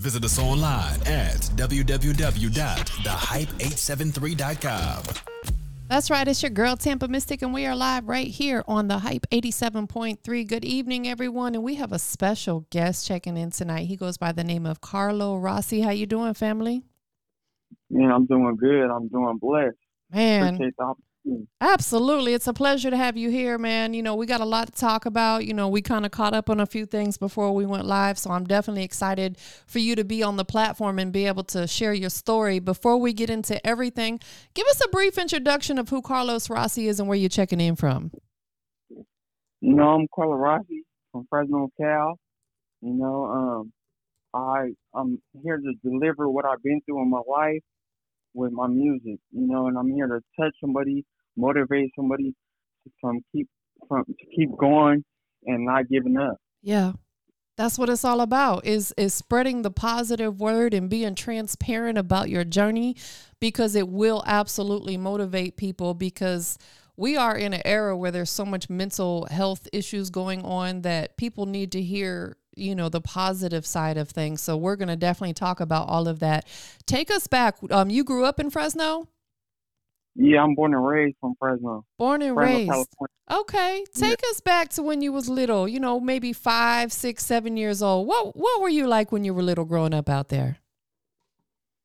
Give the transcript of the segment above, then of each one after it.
Visit us online at www.thehype873.com. That's right. It's your girl, Tampa Mystic, and we are live right here on the Hype 87.3. Good evening, everyone. And we have a special guest checking in tonight. He goes by the name of Karlo Rossi. How you doing, family? Man, I'm doing good. I'm doing blessed. Man, Appreciate the opportunity. Absolutely. It's a pleasure to have you here, man. You know, we got a lot to talk about. You know, we kind of caught up on a few things before we went live. So I'm definitely excited for you to be on the platform and be able to share your story. Before we get into everything, give us a brief introduction of who Karlo Rossi is and where you're checking in from. You know, I'm Karlo Rossi from Fresno, Cal. You know, um, I I'm here to deliver what I've been through in my life with my music. You know, and I'm here to touch somebody, motivate somebody to from keep from to keep going and not giving up. Yeah. That's what it's all about is is spreading the positive word and being transparent about your journey because it will absolutely motivate people because we are in an era where there's so much mental health issues going on that people need to hear you know the positive side of things so we're going to definitely talk about all of that take us back um you grew up in fresno Yeah, I'm born and raised from Fresno. born and Fresno, raised California. okay take us back to when you was little you know maybe five six seven years old what what were you like when you were little growing up out there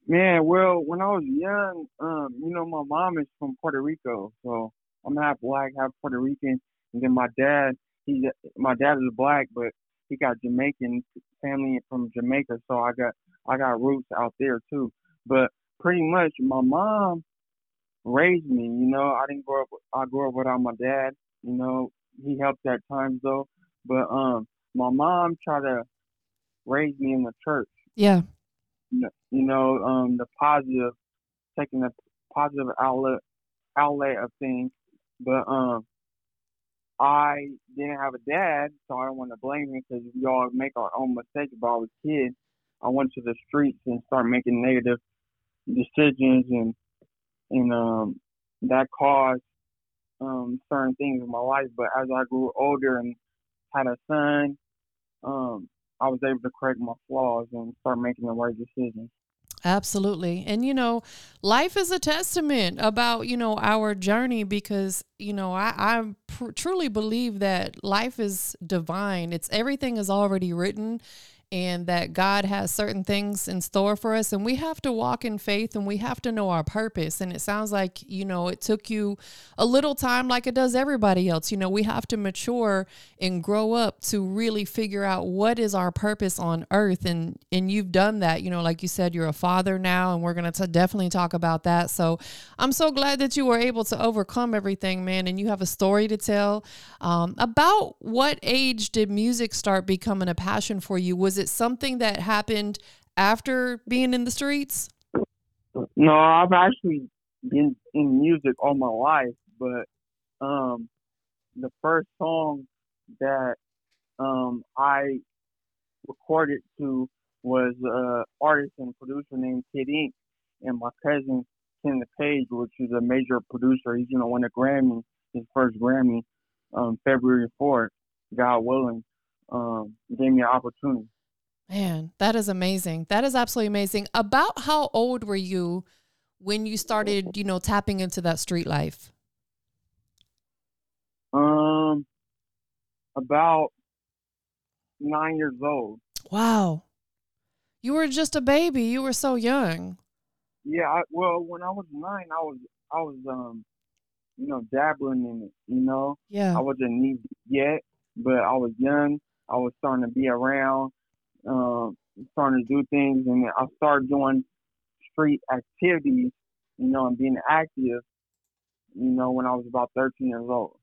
Man, well, when I was young, um, you know, my mom is from Puerto Rico, so I'm half black, half Puerto Rican, and then my dad, he's my dad is black, but he got Jamaican family from Jamaica, so I got I got roots out there too. But pretty much, my mom raised me. You know, I didn't grow up. I grew up without my dad. You know, he helped at times though, but um, my mom tried to raise me in the church yeah you know, um, the positive, taking the positive outlet outlet of things. But um, I didn't have a dad, so I don't want to blame him because we all make our own mistakes. But I was a kid. I went to the streets and started making negative decisions, and and um, that caused um certain things in my life. But as I grew older and had a son, um, I was able to correct my flaws and start making the right decisions. Absolutely. And, you know, life is a testament about, you know, our journey because, you know, I, I pr- truly believe that life is divine. It's everything is already written and that God has certain things in store for us. And we have to walk in faith and we have to know our purpose. And it sounds like, you know, it took you a little time like it does everybody else. You know, we have to mature and grow up to really figure out what is our purpose on earth. And and you've done that. You know, like you said, you're a father now, and we're gonna definitely talk about that. So I'm so glad that you were able to overcome everything, man. And you have a story to tell. Um, about what age did music start becoming a passion for you? Was it something that happened after being in the streets? No, I've actually been in music all my life, but um, the first song that um, I recorded to was an artist and producer named Kid Ink, and my cousin Ken Page, which is a major producer. He's gonna win a Grammy, his first Grammy, um, February fourth. God willing, um, gave me an opportunity. Man, that is amazing. That is absolutely amazing. About how old were you when you started, you know, tapping into that street life? Um, about nine years old. Wow. You were just a baby. You were so young. Yeah, I, well, when I was nine, I was I was um, you know, dabbling in it. You know, Yeah. I wasn't knee yet, but I was young. I was starting to be around, um, starting to do things, and I started doing street activities. You know, and being active. You know, when I was about thirteen years old.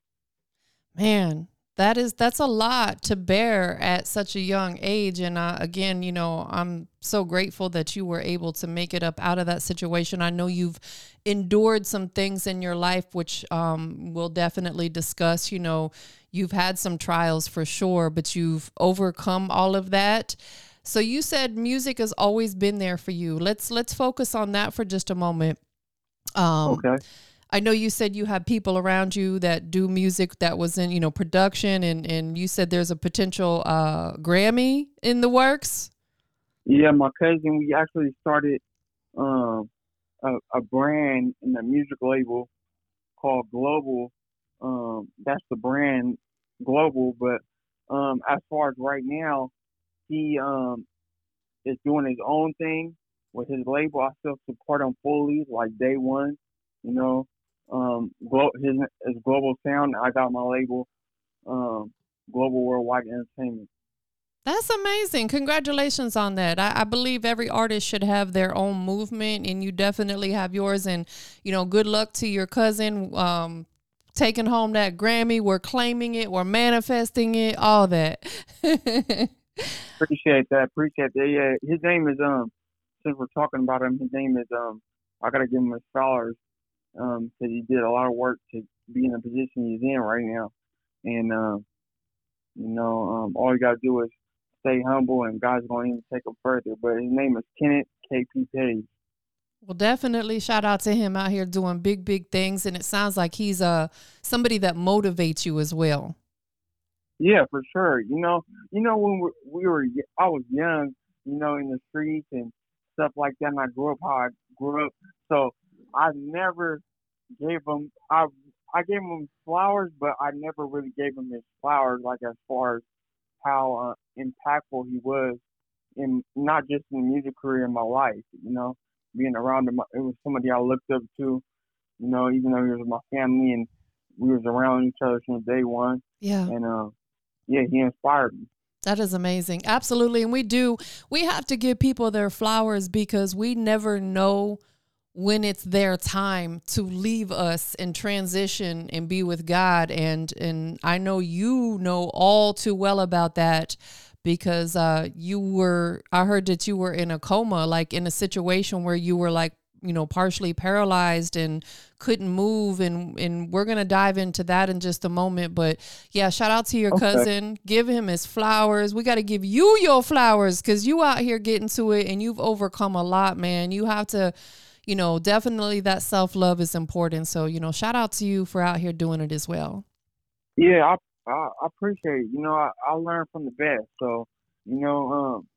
Man, that is that's a lot to bear at such a young age and uh, again you know i'm so grateful that you were able to make it up out of that situation i know you've endured some things in your life which um, we'll definitely discuss you know you've had some trials for sure but you've overcome all of that so you said music has always been there for you let's let's focus on that for just a moment um, Okay. I know you said you have people around you that do music that was in, you know, production and and you said there's a potential uh Grammy in the works. Yeah, my cousin. We actually started um, a, a brand in the music label called Global. Um, that's the brand Global. But um, as far as right now, he um, is doing his own thing with his label. I still support him fully, like day one. You know, um, his, his Global Sound. I got my label, um, Global Worldwide Entertainment. That's amazing. Congratulations on that. I, I, believe every artist should have their own movement, and you definitely have yours. And, you know, good luck to your cousin um, taking home that Grammy. We're claiming it, we're manifesting it, all that. Appreciate that. Appreciate that. Yeah, his name is, um, since we're talking about him, his name is, um, I got to give him his flowers um, because he did a lot of work to be in the position he's in right now. And, uh, you know, um, all you got to do is stay humble, and God's to even take him further. But his name is Kenneth KP Page. Well, definitely shout out to him out here doing big, big things, and it sounds like he's uh somebody that motivates you as well. Yeah, for sure. You know, you know when we were, I was young, you know, in the streets and stuff like that, and I grew up how I grew up. So I never gave him, I I gave him flowers, but I never really gave him his flowers, like as far as how uh, impactful he was in not just in the music career in my life. You know, being around him, it was somebody I looked up to. You know, even though he was my family and we was around each other since day one. Yeah. And uh, yeah, he inspired me. That is amazing. Absolutely. And we do, we have to give people their flowers because we never know when it's their time to leave us and transition and be with God and and I know you know all too well about that because uh you were I heard that you were in a coma like in a situation where you were like you know partially paralyzed and couldn't move and and we're going to dive into that in just a moment but yeah shout out to your okay. cousin give him his flowers we got to give you your flowers cuz you out here getting to it and you've overcome a lot man you have to you know, definitely that self love is important. So, you know, shout out to you for out here doing it as well. Yeah, I I, I appreciate it. You know, I, I learned from the best. So, you know, um,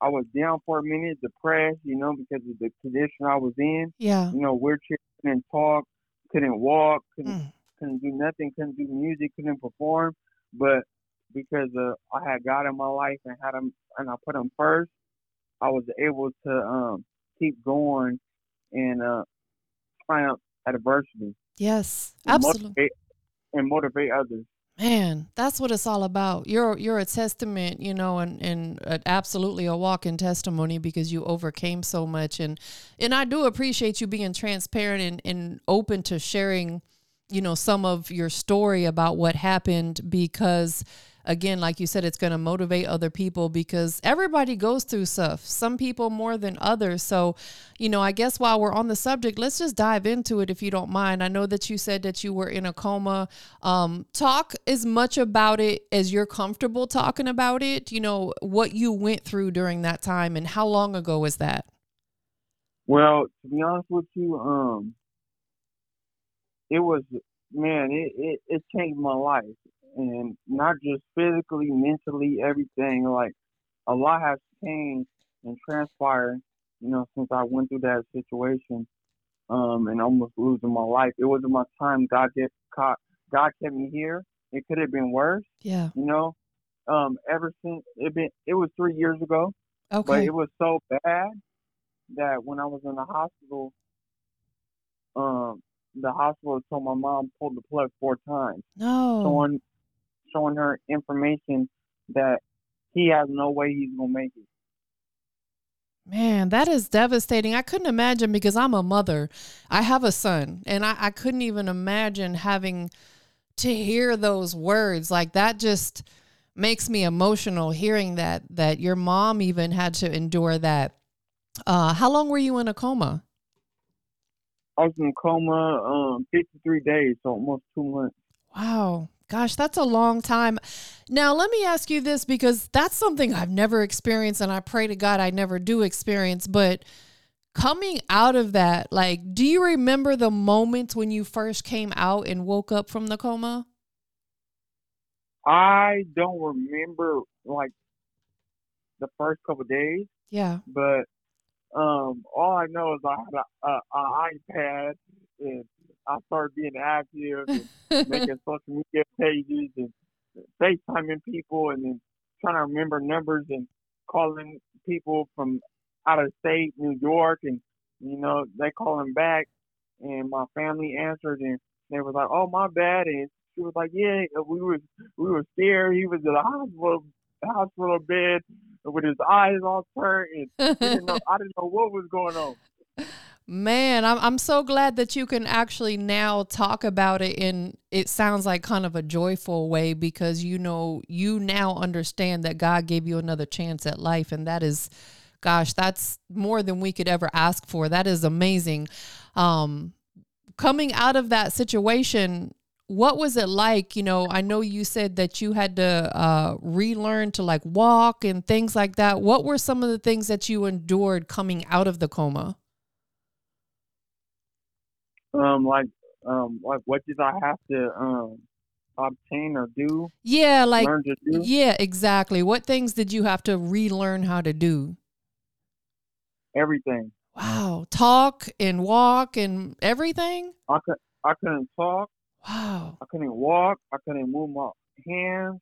I was down for a minute, depressed, you know, because of the condition I was in. Yeah. You know, wheelchair, couldn't talk, couldn't walk, couldn't mm. couldn't do nothing, couldn't do music, couldn't perform. But because uh, I had God in my life and had him, and I put him first, I was able to um keep going and uh, triumph adversity. Yes, absolutely. Motivate, and motivate others. Man, that's what it's all about. You're you're a testament, you know, and and absolutely a walking testimony because you overcame so much, and and I do appreciate you being transparent and, and open to sharing, you know, some of your story about what happened because again, like you said, it's going to motivate other people because everybody goes through stuff, some people more than others. So, you know, I guess while we're on the subject, let's just dive into it if you don't mind. I know that you said that you were in a coma. Um, talk as much about it as you're comfortable talking about it, you know, what you went through during that time and how long ago was that? Well, to be honest with you, um, it was man, it, it, it changed my life and not just physically, mentally, everything. Like a lot has changed and transpired, you know, since I went through that situation, um, and almost losing my life. It wasn't my time. God get caught. God kept me here. It could have been worse. Yeah. You know, um, ever since it been, it was three years ago. Okay. But it was so bad that when I was in the hospital, um, the hospital told my mom pulled the plug four times. No. Showing showing her information that he has no way he's gonna make it. Man, that is devastating. I couldn't imagine because I'm a mother. I have a son, and I, I couldn't even imagine having to hear those words. Like that just makes me emotional hearing that that your mom even had to endure that. Uh, how long were you in a coma? I was in a coma um, 53 days, so almost two months. Wow. Gosh, that's a long time. Now, let me ask you this because that's something I've never experienced, and I pray to God I never do experience. But coming out of that, like, do you remember the moment when you first came out and woke up from the coma? I don't remember like the first couple days. Yeah. But um, all I know is I had a, a, iPad and I started being active and making social media pages and FaceTiming people and then trying to remember numbers and calling people from out of state, New York, and you know they calling back, and my family answered and they was like, "Oh, my bad," and she was like, "Yeah, uh, we was we were scared. He was in the hospital hospital bed with his eyes all turned, and didn't know, I didn't know what was going on." Man, I'm I'm so glad that you can actually now talk about it in it sounds like kind of a joyful way because you know you now understand that God gave you another chance at life and that is gosh, that's more than we could ever ask for. That is amazing. Um coming out of that situation, what was it like? You know, I know you said that you had to uh, relearn to like walk and things like that. What were some of the things that you endured coming out of the coma? Um like um like what did I have to um obtain or do? Yeah, like learn to do? yeah, exactly. What things did you have to relearn how to do? Everything. Wow, talk and walk and everything. I could I couldn't talk. Wow. I couldn't walk. I couldn't move my hands.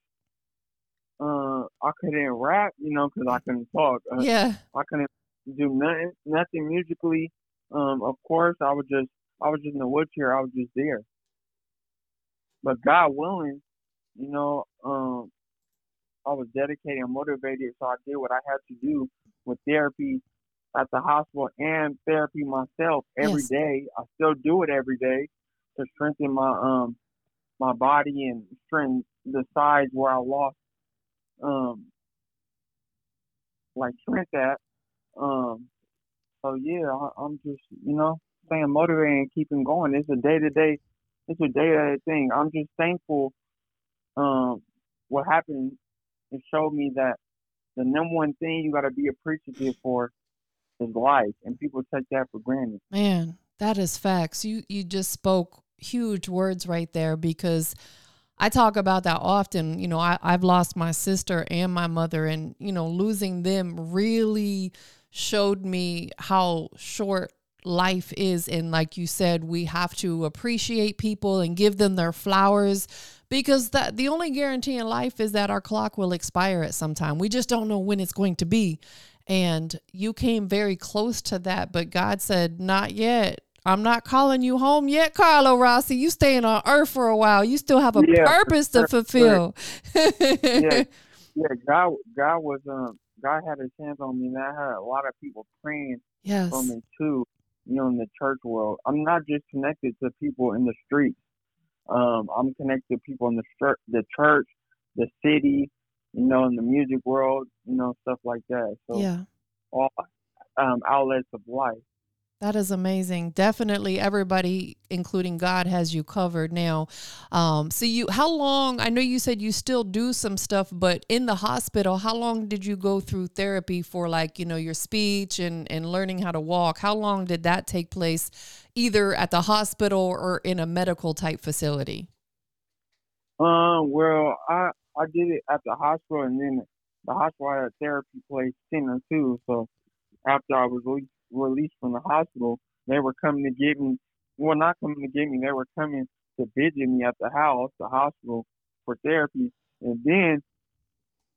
Uh, I couldn't rap, you know, because I couldn't talk. Uh, Yeah. I couldn't do nothing, nothing musically. Um, of course, I would just I was just in the wheelchair. I was just there. But God willing, you know, um, I was dedicated and motivated, so I did what I had to do with therapy at the hospital and therapy myself every Yes. day. I still do it every day to strengthen my um my body and strengthen the sides where I lost um like strength at. Um so yeah, I, I'm just you know staying motivated and keeping going. It's a day to day it's a day to day thing. I'm just thankful um what happened it showed me that the number one thing you gotta be appreciative for is life and people take that for granted. Man, that is facts. You you just spoke huge words right there because I talk about that often. You know, I, I've lost my sister and my mother, and you know, losing them really showed me how short life is. And like you said, we have to appreciate people and give them their flowers because that the only guarantee in life is that our clock will expire at some time. We just don't know when it's going to be. And you came very close to that, but God said, Not yet. I'm not calling you home yet, Karlo Rossi. You staying on earth for a while. You still have a Yeah, purpose to fulfill. yeah, yeah. God, God was um, God had His hands on me, and I had a lot of people praying yes. for me too. You know, in the church world, I'm not just connected to people in the streets. Um, I'm connected to people in the church, the church, the city. You know, in the music world. You know, stuff like that. So Yeah. all um, outlets of life. That is amazing. Definitely everybody, including God, has you covered now. Um, so you how long I know you said you still do some stuff, but in the hospital, how long did you go through therapy for like, you know, your speech and, and learning how to walk? How long did that take place either at the hospital or in a medical type facility? Um, well, I I did it at the hospital, and then the hospital had a therapy place center too. So after I was released, released from the hospital, they were coming to get me. Well, not coming to get me. They were coming to visit me at the house, the hospital, for therapy. And then,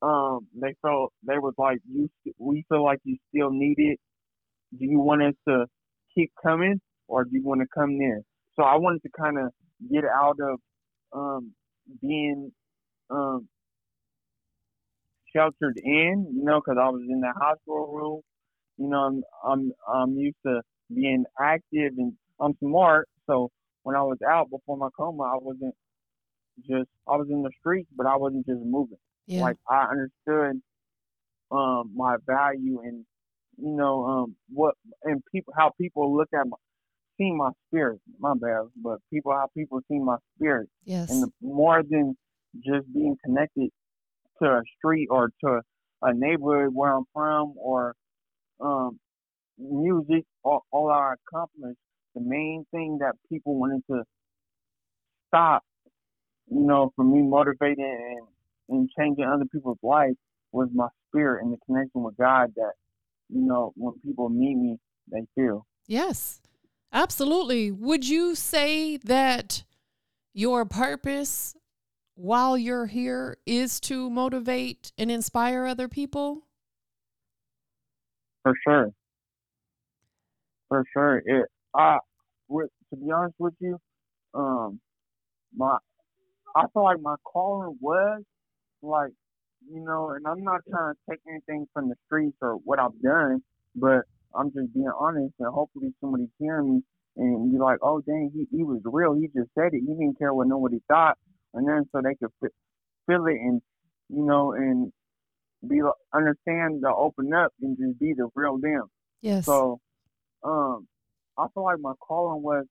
um, they felt they was like, "You, we feel like you still need it. Do you want us to keep coming, or do you want to come there?" So I wanted to kind of get out of um being um sheltered in, you know, because I was in the hospital room. You know, I'm I'm I'm used to being active and I'm smart. So when I was out before my coma, I wasn't just I was in the streets, but I wasn't just moving. Yeah. Like I understood um my value and you know um what and people how people look at my see my spirit. My bad, but people how people see my spirit yes. and the, more than just being connected to a street or to a neighborhood where I'm from or um, music, all, all I accomplished, the main thing that people wanted to stop, you know, from me motivating and, and changing other people's life was my spirit and the connection with God that, you know, when people meet me, they feel. Yes, absolutely. Would you say that your purpose while you're here is to motivate and inspire other people? For sure. For sure. It I with to be honest with you, um my I feel like my calling was like, you know, and I'm not trying to take anything from the streets or what I've done, but I'm just being honest and hopefully somebody's hearing me and you're like, oh dang, he, he was real. He just said it. He didn't care what nobody thought, and then so they could feel it and you know and be understand to open up and just be the real them. Yes. So, um, I feel like my calling was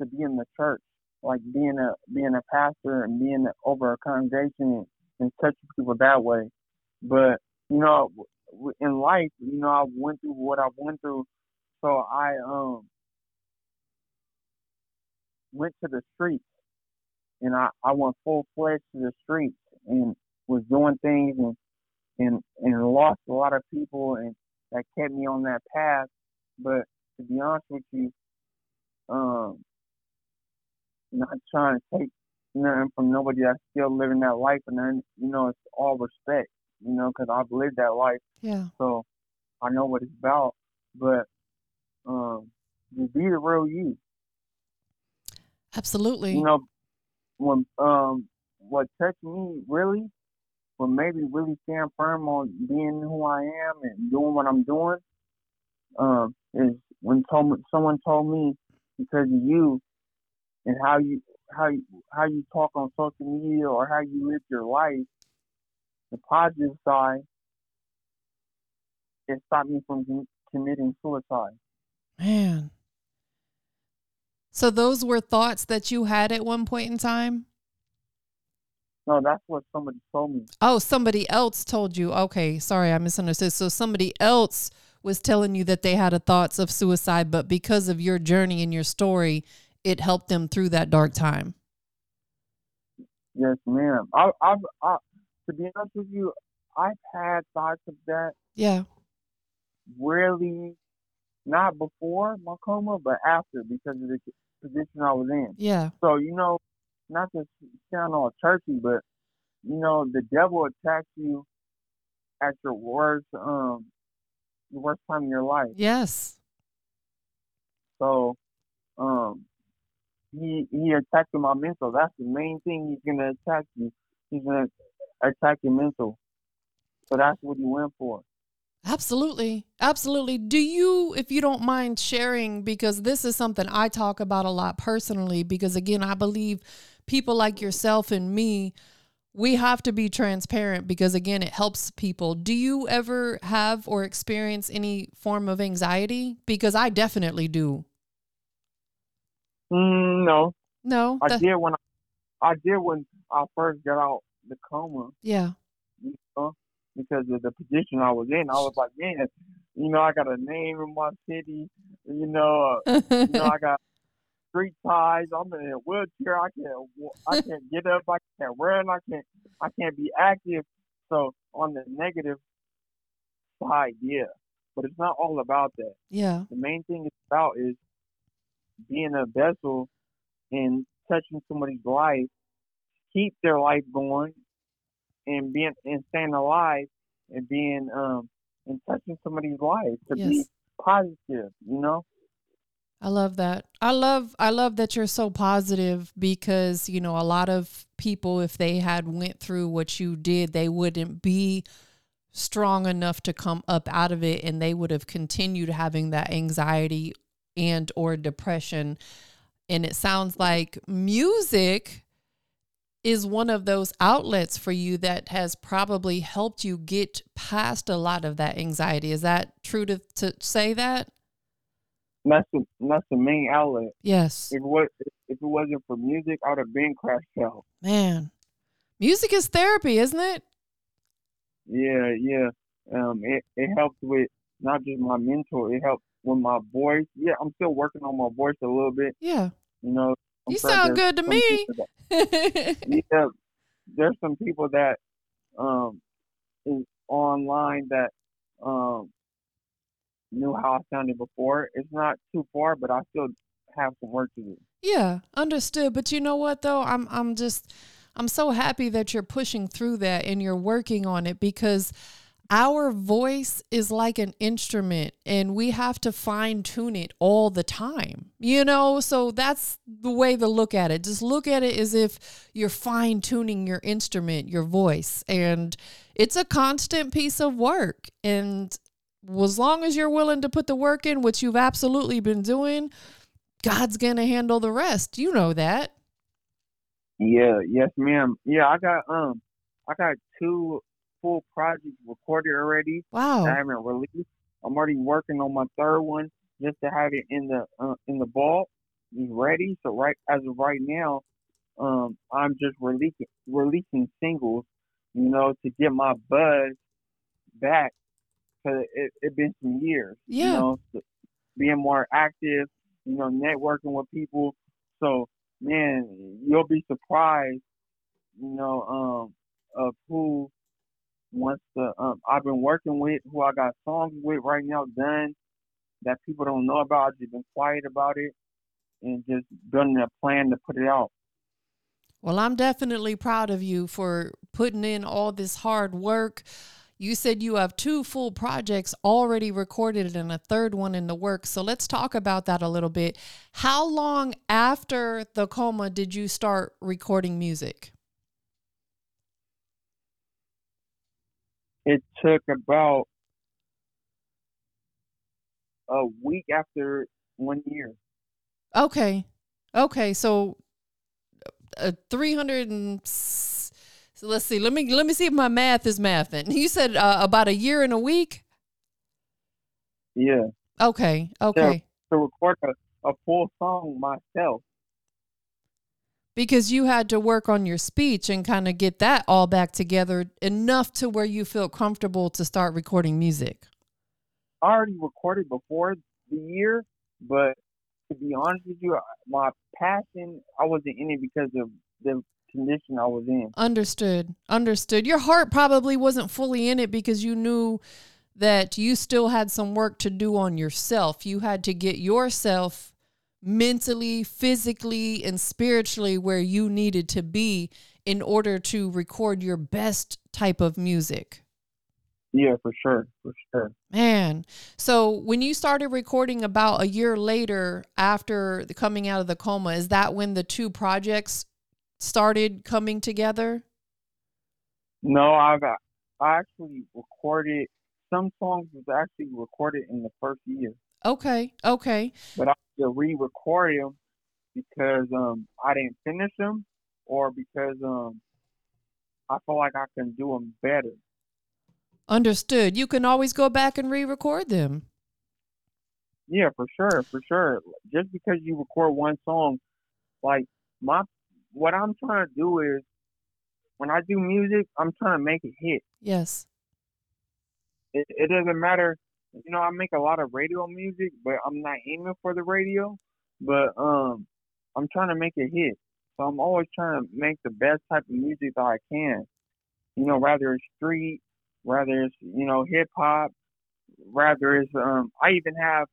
to be in the church, like being a being a pastor and being over a congregation and, and touching people that way. But you know, in life, you know, I went through what I went through, so I um went to the streets and I, I went full fledged to the streets and was doing things and, and and lost a lot of people and that kept me on that path. But to be honest with you, um, not trying to take nothing from nobody that's still living that life, and then you know it's all respect, you know, because I've lived that life, yeah. so I know what it's about. But um, just be the real you. Absolutely. You know, when um, what touched me really, made me really stand firm on being who I am and doing what I'm doing, um, is when told me, someone told me because of you and how you how you how you talk on social media or how you live your life, the positive side, it stopped me from committing suicide. Man. So those were thoughts that you had at one point in time? No, that's what somebody told me. Oh, somebody else told you. Okay, sorry, I misunderstood. So somebody else was telling you that they had a thoughts of suicide, but because of your journey and your story, it helped them through that dark time. Yes, ma'am. I, I've, I, to be honest with you, I've had thoughts of that. Yeah. Really, not before my coma, but after because of the position I was in. Yeah. So you know, not to sound all churchy, but you know, the devil attacks you at your worst, um, the worst time in your life. Yes. So, um, he he attacked my mental. That's the main thing he's gonna attack you. He's gonna attack your mental. So that's what he went for. Absolutely. Absolutely. Do you, if you don't mind sharing, because this is something I talk about a lot personally, because again, I believe people like yourself and me, we have to be transparent because again, it helps people. Do you ever have or experience any form of anxiety? Because I definitely do. Mm, no. No. I did when I, I did when I first got out the coma. Yeah. You know, because of the position I was in. I was like, man, you know, I got a name in my city. You know, uh, you know, I got street ties. I'm in a wheelchair. I can't, I can't get up. I can't run. I can't, I can't be active. So on the negative side, yeah, but it's not all about that. Yeah. The main thing it's about is being a vessel and touching somebody's life, keep their life going, and being and staying alive and being um and touching somebody's life to yes. be positive, you know. I love that. I love I love that you're so positive because, you know, a lot of people if they had went through what you did, they wouldn't be strong enough to come up out of it and they would have continued having that anxiety and or depression. And it sounds like music is one of those outlets for you that has probably helped you get past a lot of that anxiety. Is that true to, to say that? That's the that's the main outlet. Yes. If what if it wasn't for music, I would have been crashed out. Man, music is therapy, isn't it? Yeah, yeah. Um, it it helps with not just my mental. It helps with my voice. Yeah, I'm still working on my voice a little bit. Yeah. You know. I'm you sound good to me. yeah, there's some people that um is online that um knew how I sounded before. It's not too far, but I still have some work to do. Yeah, understood. But you know what though? I'm I'm just I'm so happy that you're pushing through that and you're working on it because our voice is like an instrument and we have to fine tune it all the time. You know, so that's the way to look at it. Just look at it as if you're fine tuning your instrument, your voice. And it's a constant piece of work. And as long as you're willing to put the work in, which you've absolutely been doing, God's going to handle the rest. You know that. Yeah, yes, ma'am. Yeah, I got um, I got two full projects recorded already. Wow. I haven't released. I'm already working on my third one just to have it in the uh, in the vault, ready. So right as of right now, um, I'm just releasing releasing singles, you know, to get my buzz back. Cause it it been some years, Yeah. you know, being more active, you know, networking with people. So man, you'll be surprised, you know, um, of who wants to. Um, I've been working with, who I got songs with right now done that people don't know about. I've just been quiet about it and just building a plan to put it out. Well, I'm definitely proud of you for putting in all this hard work. You said you have two full projects already recorded and a third one in the works. So let's talk about that a little bit. How long after the coma did you start recording music? It took about a week after one year. Okay. Okay. So uh, 300 and s- so let's see. Let me let me see if my math is mathing. You said uh, about a year and a week? Yeah, Okay. Okay. to record a, a full song myself. because you had to work on your speech and kind of get that all back together enough to where you feel comfortable to start recording music. I already recorded before the year, but to be honest with you, my passion I wasn't in it because of the condition I was in. Understood. Understood. Your heart probably wasn't fully in it because you knew that you still had some work to do on yourself. You had to get yourself mentally, physically, and spiritually where you needed to be in order to record your best type of music. Yeah, for sure, for sure. Man, so when you started recording about a year later after the coming out of the coma, is that when the two projects started coming together? No, I got I actually recorded some songs was actually recorded in the first year, Okay, okay. but I had to re-record them because um I didn't finish them or because um I feel like I can do them better. Understood. You can always go back and re record them. Yeah, for sure, for sure. Just because you record one song, like my, what I'm trying to do is, when I do music, I'm trying to make it hit. Yes. It, it doesn't matter, you know. I make a lot of radio music, but I'm not aiming for the radio. But um, I'm trying to make it hit. So I'm always trying to make the best type of music that I can. You know, rather it's street, rather it's you know hip hop, rather it's um. I even have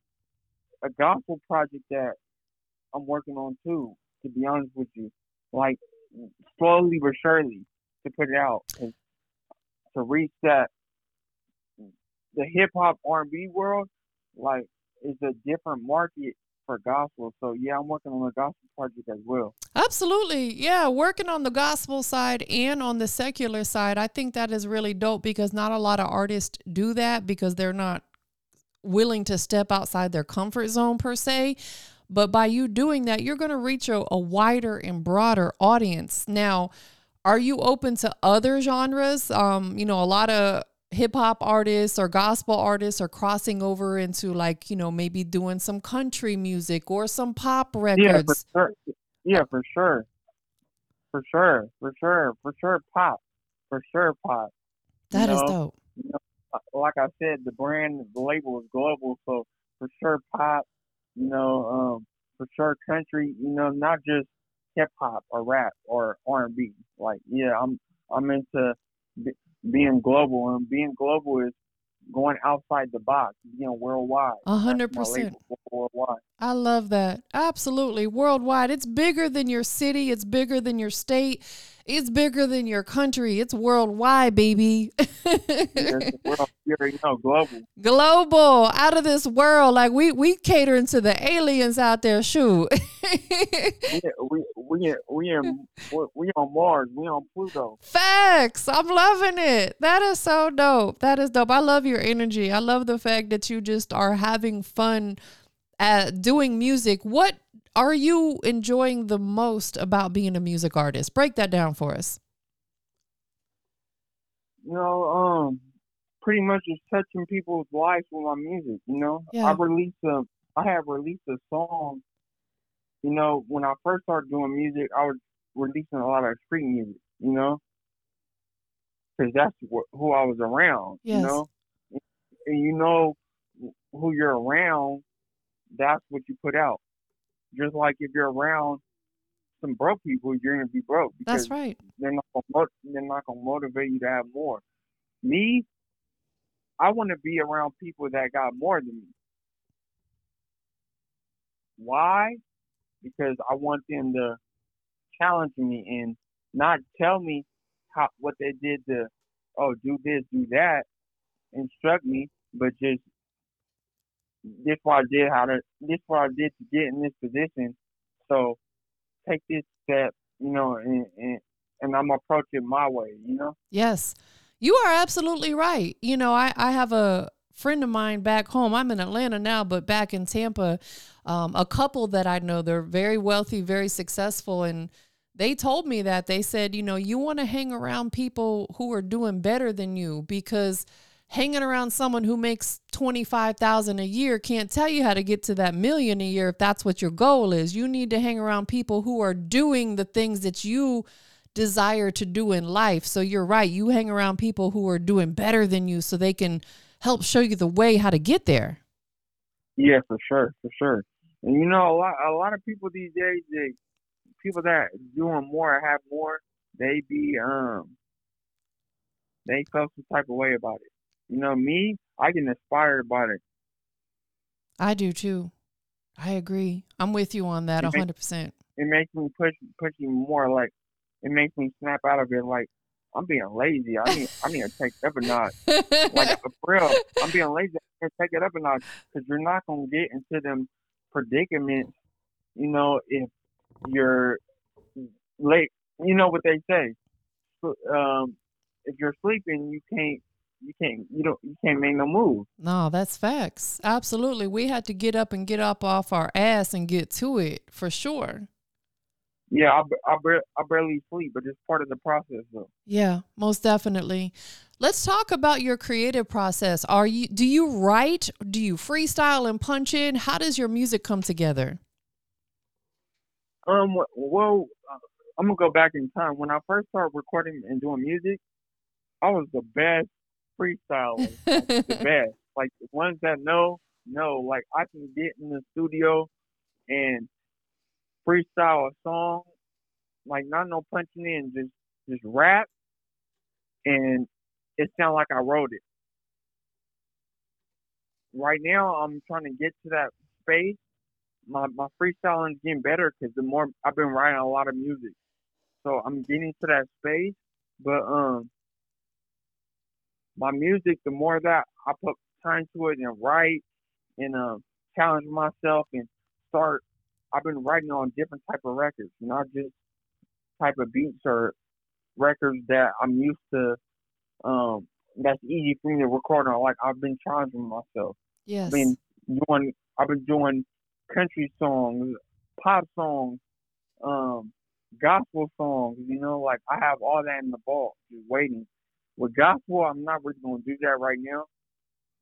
a gospel project that I'm working on too. To be honest with you, like slowly but surely to put it out 'cause to reach that the hip hop R and B world, like is a different market for gospel. So yeah, I'm working on a gospel project as well. Absolutely. Yeah. Working on the gospel side and on the secular side, I think that is really dope because not a lot of artists do that because they're not willing to step outside their comfort zone per se. But by you doing that, you're going to reach a, a wider and broader audience. Now, are you open to other genres? Um, you know, a lot of hip hop artists or gospel artists are crossing over into like, you know, maybe doing some country music or some pop records. Yeah, for sure. Yeah, for sure. For sure, for sure, for sure, pop, for sure, pop. That is know, dope. Uh, Like I said, the brand, the label is global, so for sure, pop. You know, um, for sure, country. You know, not just hip hop or rap or R and B. Like, yeah, I'm I'm into be, being global, and being global is going outside the box, being worldwide. A hundred percent Worldwide. I love that. Absolutely. Worldwide. It's bigger than your city. It's bigger than your state. It's bigger than your country. It's worldwide, baby. World, you know, global. Global, out of this world. Like we we catering to the aliens out there. Shoot. We we we we in we on Mars. We on Pluto. Facts. I'm loving it. That is so dope. That is dope. I love your energy. I love the fact that you just are having fun at doing music. What are you enjoying the most about being a music artist? Break that down for us. You know, um, pretty much just touching people's lives with my music. You know, Yeah. I released a I have released a song. You know, when I first started doing music, I was releasing a lot of street music. You know, because that's wh- who I was around. Yes. You know, and you know who you're around, that's what you put out. Just like if you're around some broke people, you're gonna be broke That's right. they're not gonna they're not gonna motivate you to have more. Me, I want to be around people that got more than me. Why? Because I want them to challenge me and not tell me how what they did to oh do this do that instruct me, but just this what I did how to this what I did to get in this position. So take this step, you know, and and, and I'm gonna approach it my way, you know. Yes. You are absolutely right. You know, I, I have a friend of mine back home. I'm in Atlanta now, but back in Tampa, um, a couple that I know, they're very wealthy, very successful. And they told me that they said, you know, you want to hang around people who are doing better than you because hanging around someone who makes 25,000 a year can't tell you how to get to that million a year if that's what your goal is. You need to hang around people who are doing the things that you desire to do in life. So you're right. You hang around people who are doing better than you so they can help show you the way how to get there. Yeah, for sure, for sure. And you know, a lot a lot of people these days, they people that doing more have more, they be um they feel some type of way about it. You know, me, I get inspired by it. I do too. I agree. I'm with you on that It 100%. It makes me push push you more like it makes me snap out of it like I'm being lazy. I need I need to take it up a notch. Like for real, I'm being lazy. I need to take it up a notch because you're not gonna get into them predicaments. You know, if you're late. You know what they say. Um, if you're sleeping, you can't. You can't. You don't. You can't make no move. no, that's facts. Absolutely. We had to get up and get up off our ass and get to it for sure. Yeah, I, I, I barely sleep, but it's part of the process, though. Yeah, most definitely. Let's talk about your creative process. Are you do you write? Do you freestyle and punch in? How does your music come together? Um, well, uh, I'm gonna go back in time. When I first started recording and doing music, I was the best freestyler, the best. Like the ones that know, know. Like I can get in the studio and freestyle a song, like not no punching in, just just rap, and it sound like I wrote it. Right now, I'm trying to get to that space. My my freestyling is getting better because the more I've been writing a lot of music, so I'm getting to that space. But um, my music, the more that I put time to it and write and um challenge myself and start, I've been writing on different type of records, not just type of beats or records that I'm used to. Um, that's easy for me to record on. Like I've been challenging myself. yes. I've been doing I've been doing country songs, pop songs, um, gospel songs, you know, like I have all that in the vault, just waiting. With gospel I'm not really gonna do that right now.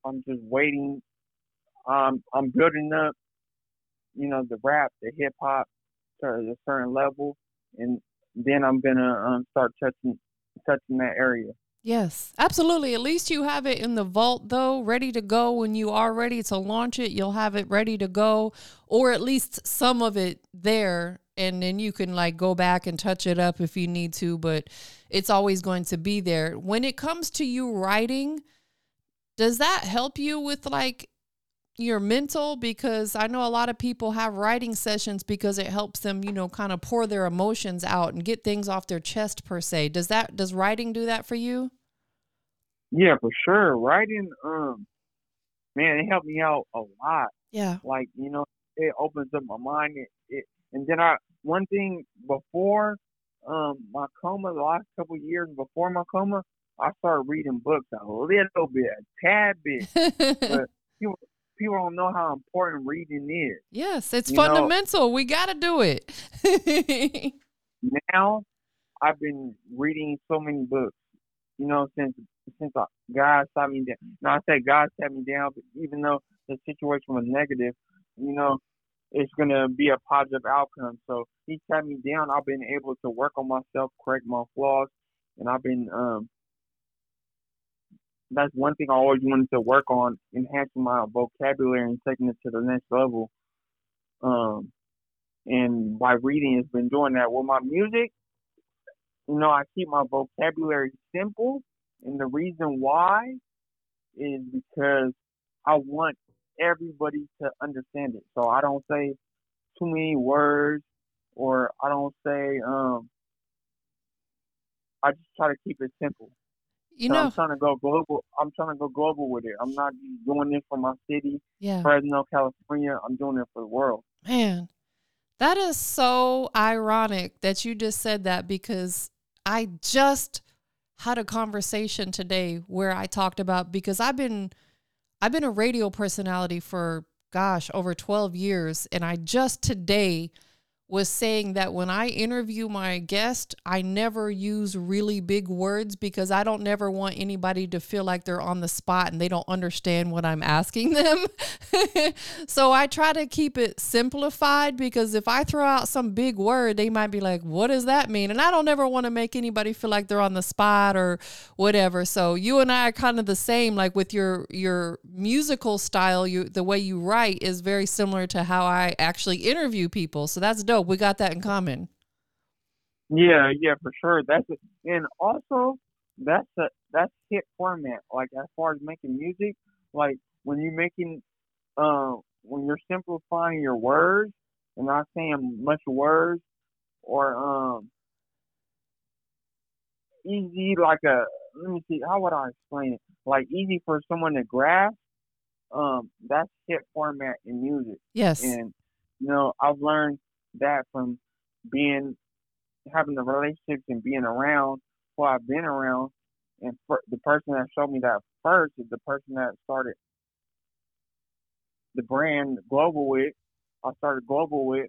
I'm just waiting. Um I'm building up, you know, the rap, the hip hop to a certain level and then I'm gonna um start touching touching that area. Yes, absolutely. At least you have it in the vault, though, ready to go. When you are ready to launch it, you'll have it ready to go, or at least some of it there. And then you can like go back and touch it up if you need to, but it's always going to be there. When it comes to you writing, Does that help you with like your mental because I know a lot of people have writing sessions because it helps them, you know, kind of pour their emotions out and get things off their chest per se. Does that does writing do that for you? Yeah, for sure. Writing, um, man, it helped me out a lot. Yeah. Like you know, it opens up my mind. It, it and then I one thing before um my coma, the last couple of years before my coma, I started reading books a little bit, a tad bit. but people people don't know how important reading is. Yes, it's you fundamental. Know, we got to do it. now, I've been reading so many books. You know, since since God sat me down. Now I say God sat me down, but even though the situation was negative, you know, it's gonna be a positive outcome. So He sat me down. I've been able to work on myself, correct my flaws, and I've been um that's one thing I always wanted to work on, enhancing my vocabulary and taking it to the next level. Um, and by reading, has been doing that. With my music, you know, I keep my vocabulary simple, and the reason why is because I want everybody to understand it. So I don't say too many words, or I don't say um. I just try to keep it simple. You know, I'm trying to go global. I'm trying to go global with it. I'm not doing this for my city, yeah. Fresno, California. I'm doing it for the world. Man, that is so ironic that you just said that because I just had a conversation today where I talked about because I've been I've been a radio personality for gosh, over 12 years and I just today was saying that when I interview my guest, I never use really big words because I don't never want anybody to feel like they're on the spot and they don't understand what I'm asking them. so I try to keep it simplified because if I throw out some big word, they might be like, what does that mean? And I don't ever want to make anybody feel like they're on the spot or whatever. So you and I are kind of the same, like with your your musical style, you the way you write is very similar to how I actually interview people. So that's dope we got that in common. Yeah, yeah, for sure. That's it. And also, that's a that's hit format. Like as far as making music, like when you're making, uh, when you're simplifying your words and not saying much words, or um, easy like a let me see how would I explain it? Like easy for someone to grasp. Um, that's hit format in music. Yes. And you know, I've learned that from being having the relationships and being around who I've been around. And for, the person that showed me that first is the person that started the brand Global with. I started Global with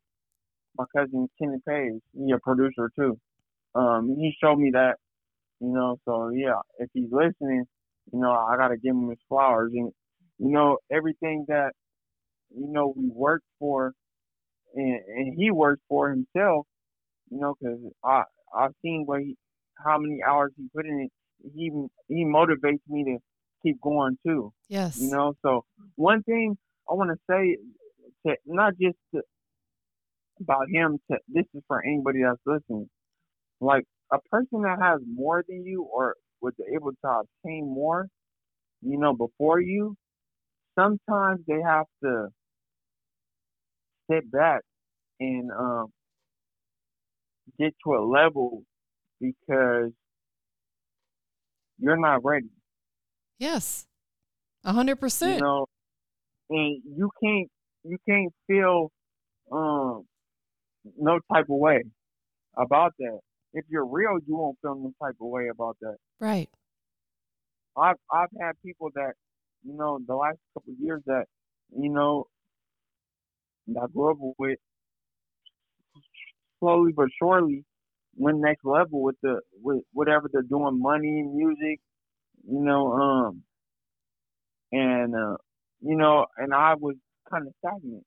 my cousin Kenny Page. He's a producer too. Um, he showed me that, you know. So yeah, if he's listening, you know, I gotta give him his flowers. And you know, everything that you know we worked for and, and he works for himself, you know, because I I've seen what he, how many hours he put in it. He he motivates me to keep going too. Yes. You know, so one thing I want to say to not just to, about him. To this is for anybody that's listening. Like a person that has more than you or was able to obtain more, you know, before you. Sometimes they have to step back and um, get to a level because you're not ready. Yes, a hundred percent. You know, and you can't you can't feel um no type of way about that. If you're real, you won't feel no type of way about that. Right. I've I've had people that you know the last couple of years that you know that I grew up with slowly but surely went next level with the with whatever they're doing, money, music, you know, um, and uh, you know, and I was kind of stagnant,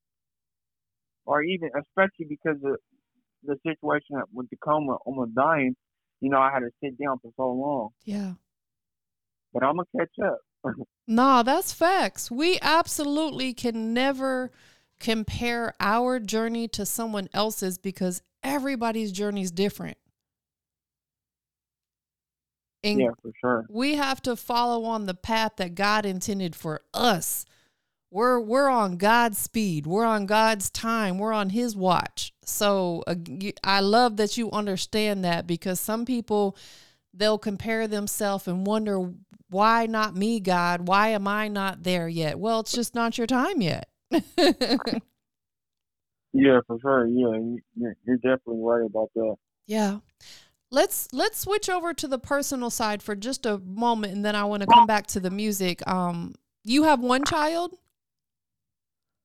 or even especially because of the situation with the coma, almost dying. You know, I had to sit down for so long. Yeah. But I'm gonna catch up. nah, that's facts. We absolutely can never compare our journey to someone else's because everybody's journey is different. And yeah, for sure. we have to follow on the path that God intended for us. We're we're on God's speed. We're on God's time. We're on His watch. So uh, I love that you understand that because some people they'll compare themselves and wonder why not me, God? Why am I not there yet? Well, it's just not your time yet. Yeah, for sure. Yeah, you- you're, you're definitely right about that. Yeah. Let's let's switch over to the personal side for just a moment and then I want to come back to the music. Um you have one child?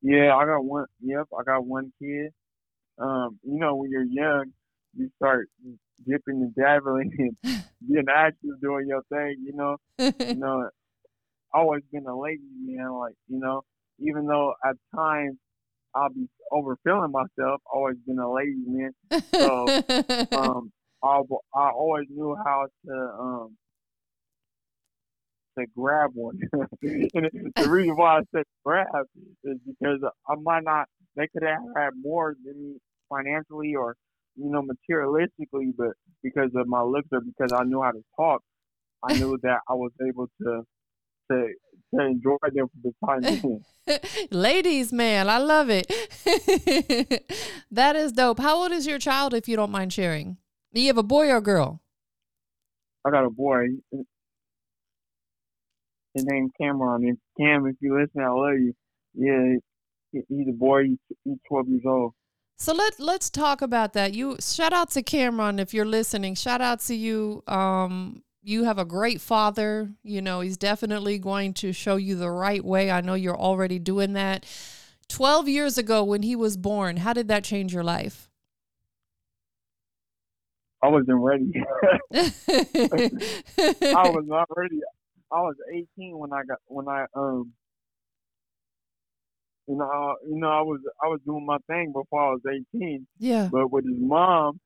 Yeah, I got one. Yep, I got one kid. Um, you know, when you're young, you start dipping and dabbling and being active, doing your thing. You know, you know, always been a lady man. Like, you know, even though at times I'll be overfilling myself, always been a lady man. So, Um, I I always knew how to um to grab one. and the reason why I said grab is because I might not. They could have had more than me financially or you know materialistically, but because of my looks or because I knew how to talk, I knew that I was able to to to enjoy them for the time being. Ladies, man, I love it. that is dope. How old is your child if you don't mind sharing? Do you have a boy or a girl? I got a boy. His name's Cameron. And Cam, if you listen, I love you. Yeah, he's a boy. He's, 12 years old. So let let's talk about that. You shout out to Cameron if you're listening. Shout out to you. Um, you have a great father. You know he's definitely going to show you the right way. I know you're already doing that. Twelve years ago, when he was born, how did that change your life? I wasn't ready. I I was not ready. I was 18 when I got when I um. You know, you know, I was I was doing my thing before I was 18. yeah. But with his mom,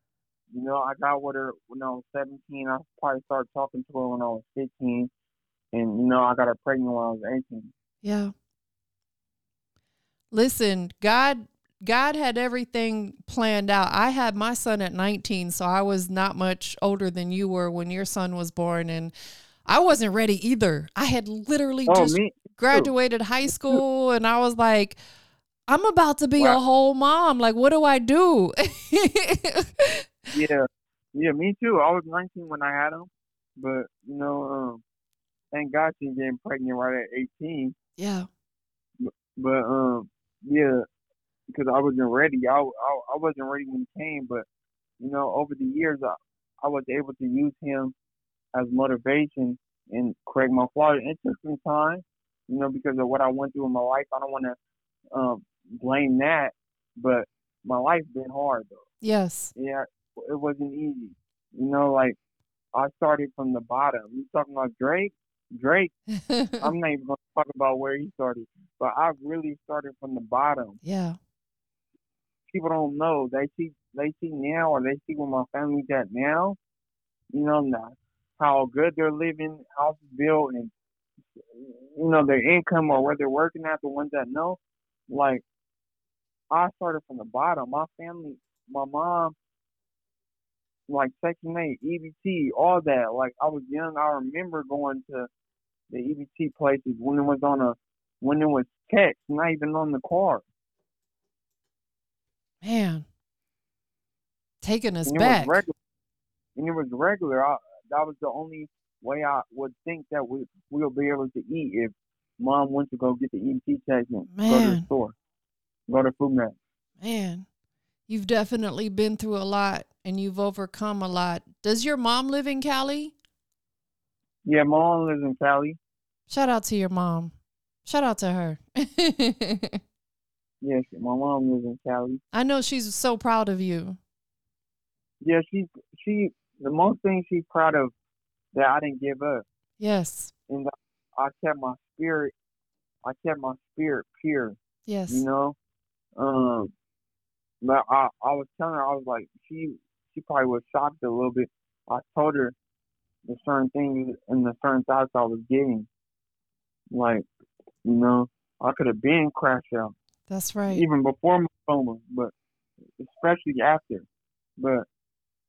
you know, I got with her when I was 17. I probably started talking to her when I was 15, and you know, I got her pregnant when I was 18. Yeah. Listen, God God had everything planned out. I had my son at 19, so I was not much older than you were when your son was born and I wasn't ready either. I had literally Oh, just graduated high school and I was like I'm about to be a whole mom. Like what do I do? Yeah, yeah, me too. I was 19 when I had him, but you know, um, thank God she's getting pregnant right at 18. yeah. But um, yeah, because I wasn't ready. I, I I wasn't ready when he came. But you know, over the years, I I was able to use him as motivation and correct my flaws. It took some time, you know, because of what I went through in my life. I don't want to um blame that, but my life's been hard though. Yes. yeah, it wasn't easy. You know, like I started from the bottom. You talking about Drake? Drake, I'm not even gonna talk about where he started, but I really started from the bottom. yeah. People don't know. They see they see now or they see where my family's at now. You know now how good they're living, houses built and you know, their income or where they're working at, the ones that know. Like I started from the bottom. My family my mom like Section 8, EBT, all that. Like I was young, I remember going to the EBT places when it was on a when it was text, not even on the car. Man. Taking us And back. regular. And it was regular. I, that was the only way I would think that we we'll be able to eat if mom went to go get the EBT check and go to the store, go to food mart. Man, you've definitely been through a lot and you've overcome a lot. Does your mom live in Cali? Yeah, mom lives in Cali. Shout out to your mom. Shout out to her. Yes, my mom lives in Cali. I know she's so proud of you. Yeah, she she the most thing she's proud of that I didn't give up. Yes. and I kept my spirit, I kept my spirit pure, Yes. you know. Um, but I, I was telling her, I was like, she, she probably was shocked a little bit. I told her the certain things and the certain thoughts I was getting, like, you know, I could have been crashed out That's right. even before my coma, but especially after. But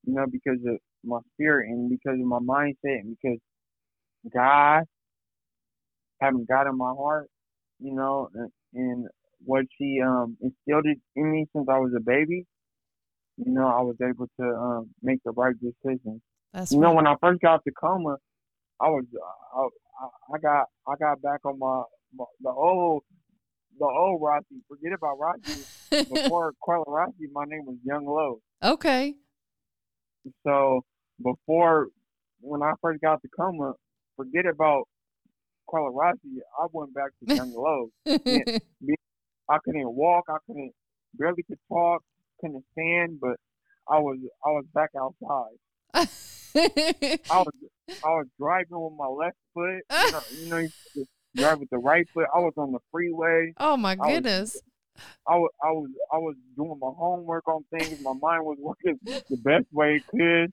you know, because of my spirit and because of my mindset and because God having God in my heart, you know, and, and what she um instilled it in me since I was a baby, you know, I was able to um make the right decisions. That's You know, right. when I first got to coma, I was I, I, I got I got back on my, my the old the old Rossi. Forget about Rossi. Before Karlo Rossi, my name was Young Low. okay. So before when I first got to coma, forget about Karlo Rossi. I went back to Young Low. I couldn't walk. I couldn't barely could talk. Couldn't stand. But I was I was back outside. I was I was driving with my left foot. You know, you know, you drive with the right foot. I was on the freeway. oh my goodness. I was I was I was doing my homework on things. My mind was working the best way it could.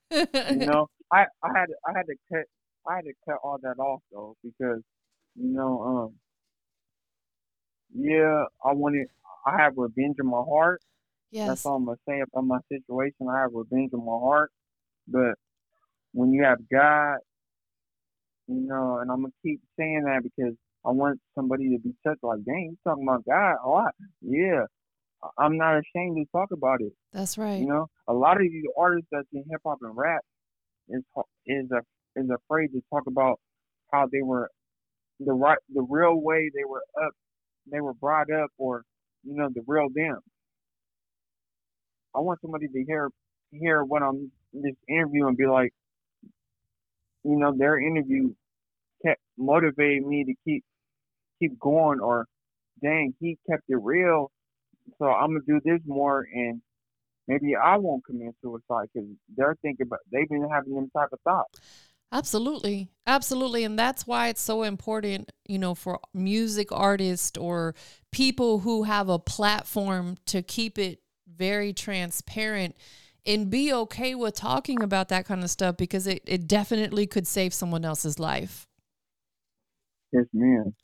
You know, I I had I had to cut I had to cut all that off though because you know um yeah I wanted I have revenge in my heart. That's yes. all I'm gonna say about my situation. I have revenge in my heart, but when you have God, you know, and I'm gonna keep saying that because I want somebody to be touched. Like, dang, you talking about God a lot? Yeah, I'm not ashamed to talk about it. That's right. You know, a lot of these artists that's in hip hop and rap is is a, is afraid to talk about how they were the right the real way they were up, they were brought up, or you know the real them. I want somebody to hear hear what I'm this interview and be like, you know, their interview kept motivating me to keep keep going, or dang, he kept it real, so I'm gonna do this more and maybe I won't commit suicide because they're thinking about they've been having them type of thoughts. Absolutely. Absolutely. And that's why it's so important, you know, for music artists or people who have a platform to keep it very transparent and be okay with talking about that kind of stuff because it, it definitely could save someone else's life. Yes, man.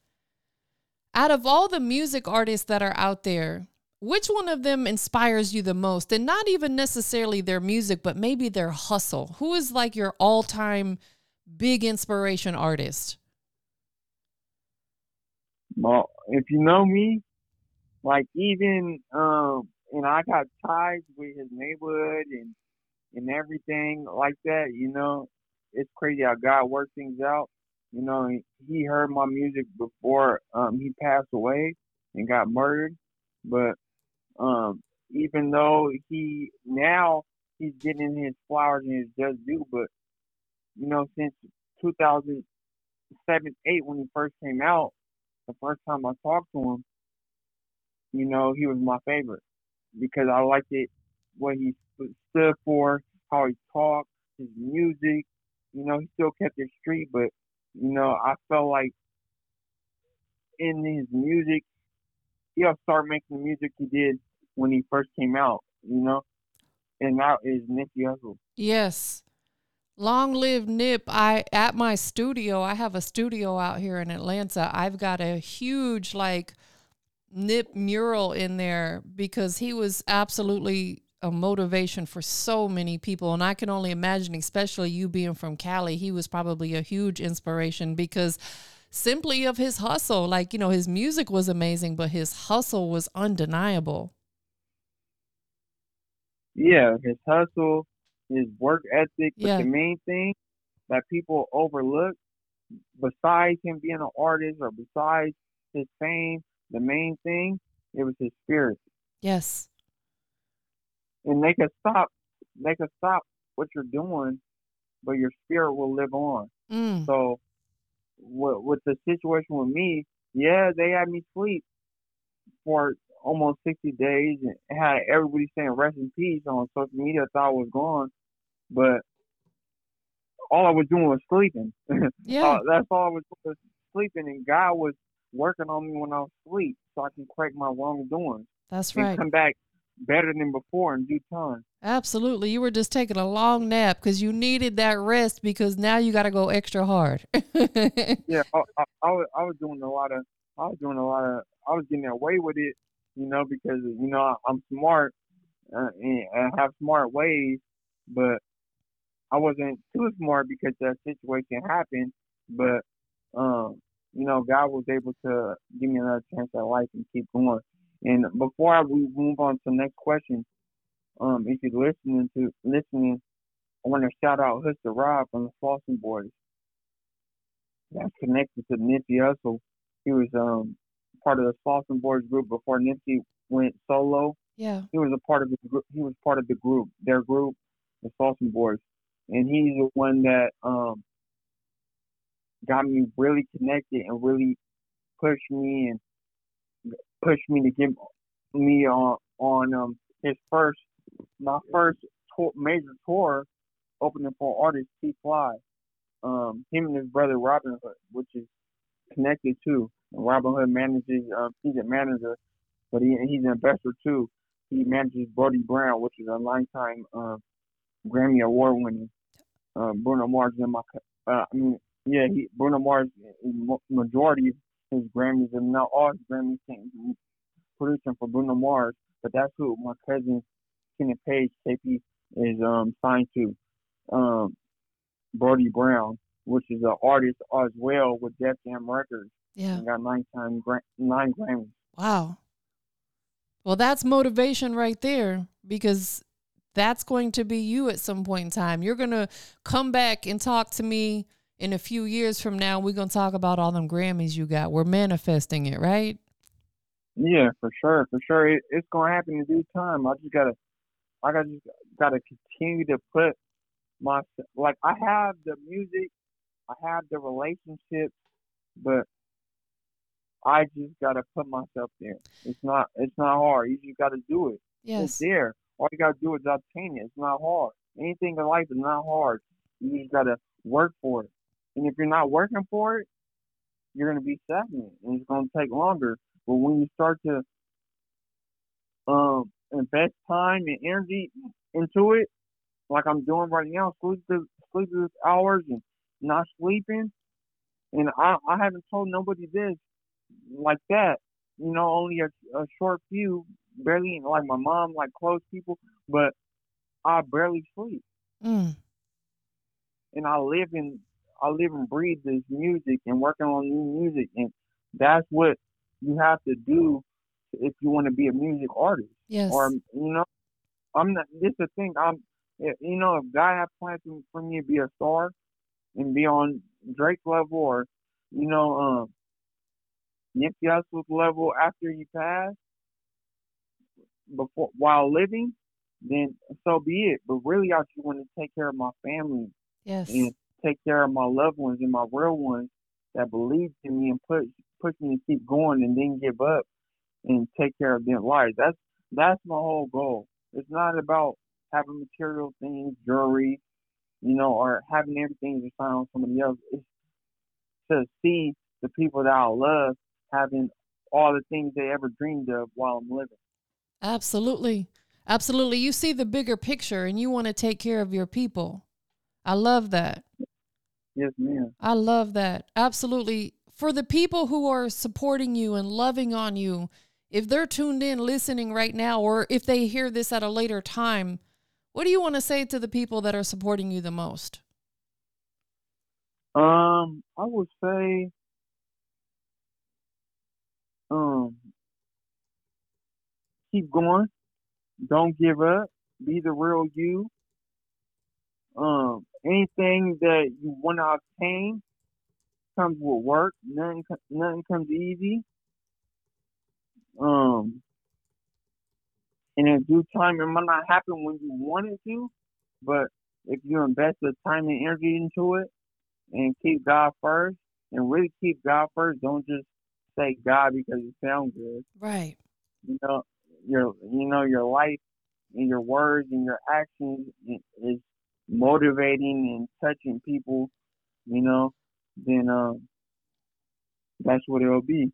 Out of all the music artists that are out there, which one of them inspires you the most? And not even necessarily their music, but maybe their hustle. Who is like your all time big inspiration artist? Well, if you know me, like even um, and I got ties with his neighborhood and and everything like that. You know, it's crazy how God works things out. You know, he heard my music before um he passed away and got murdered, but um even though he now he's getting his flowers and his just due, but you know since 2007 8 when he first came out the first time I talked to him, you know, he was my favorite because I liked it, what he stood for, how he talked, his music. You know, he still kept it street, but you know, I felt like in his music, he'll start making the music he did when he first came out. You know, and that is Nipsey Hussle. Yes. Long live Nip. I at my studio, I have a studio out here in Atlanta. I've got a huge like Nip mural in there because he was absolutely a motivation for so many people and I can only imagine especially you being from Cali, he was probably a huge inspiration because simply of his hustle. Like, you know, his music was amazing, but his hustle was undeniable. Yeah, his hustle, his work ethic, but Yeah. the main thing that people overlook, besides him being an artist or besides his fame, the main thing it was his spirit. Yes. And they could stop, they could stop what you're doing, but your spirit will live on. Mm. So, with, with the situation with me, yeah, they had me sleep for almost 60 days and had everybody saying rest in peace on social media. I thought I was gone, but all I was doing was sleeping. Yeah. Uh, that's all I was doing was sleeping, and God was working on me when I was asleep so I can correct my wrongdoings That's and right. come back better than before in due time. Absolutely. You were just taking a long nap because you needed that rest because now you got to go extra hard. Yeah, I, I, I, was, I was doing a lot of, I was doing a lot of, I was getting away with it, you know, because you know I'm smart uh, and I have smart ways, but I wasn't too smart because that situation happened, but um, you know, God was able to give me another chance at life and keep going. And before we move on to the next question, um, if you're listening to listening, I want to shout out Huster Rob from the Slauson Boys. That's connected to Nipsey Hussle. He was um part of the Slauson Boys group before Nipsey went solo. Yeah. He was a part of the group. He was part of the group, their group, the Slauson Boys, and he's the one that um got me really connected and really pushed me and pushed me to get me on on um his first my first tour, major tour opening for artist T Fly. Um, him and his brother Robin Hood, which is connected too. Robin Hood manages, um, he's a manager, but he, he's an investor too. He manages Brody Brown, which is a longtime uh, Grammy Award winning. Uh, Bruno Mars and my, uh, I mean, yeah, he, Bruno Mars, majority of his Grammys and not all his Grammys came producing for Bruno Mars, but that's who my cousin Kenneth Page, KP, is um signed to. Um, Brody Brown, which is an artist as well with Def Jam Records. Yeah. And got nine time nine Grammys. Wow. Well, that's motivation right there because that's going to be you at some point in time. You're going to come back and talk to me in a few years from now. We're going to talk about all them Grammys you got. We're manifesting it, right? Yeah, for sure, for sure. It, it's going to happen in due time. I just got to, I got just got to continue to put my like I have the music, I have the relationships, but I just gotta put myself there. It's not it's not hard. You just gotta do it. Yes. It's there. All you gotta do is obtain it. It's not hard. Anything in life is not hard. You just gotta work for it. And if you're not working for it, you're gonna be stagnant and it's gonna take longer. But when you start to um invest time and energy into it, like I'm doing right now, sleepless sleepless hours and not sleeping. And I I haven't told nobody this like that. You know, only a, a short few, barely like my mom, like close people, but I barely sleep. Mm. And I live in I live and breathe this music and working on new music and that's what you have to do if you want to be a music artist. Yes. Or you know, I'm not. This is the thing. I'm you know, if God had plans for me to be a star and be on Drake level or, you know, um, Nipsey Hussle's level after you pass, before while living, then so be it. But really, I just want to take care of my family yes. and take care of my loved ones and my real ones that believe in me and push push me to keep going and then give up and take care of their lives. That's that's my whole goal. It's not about having material things, jewelry, you know, or having everything to sign on somebody else. It's to see the people that I love having all the things they ever dreamed of while I'm living. Absolutely. Absolutely. You see the bigger picture and you want to take care of your people. I love that. Yes, ma'am. I love that. Absolutely. For the people who are supporting you and loving on you, if they're tuned in listening right now, or if they hear this at a later time, what do you want to say to the people that are supporting you the most? Um, I would say, um, keep going. Don't give up. Be the real you. Um, anything that you want to obtain comes with work. Nothing, nothing comes easy. Um, and in due time, it might not happen when you want it to, but if you invest the time and energy into it and keep God first and really keep God first, don't just say God because it sounds good. Right. You know, your you know your life and your words and your actions is motivating and touching people. You know, then um, that's what it'll be.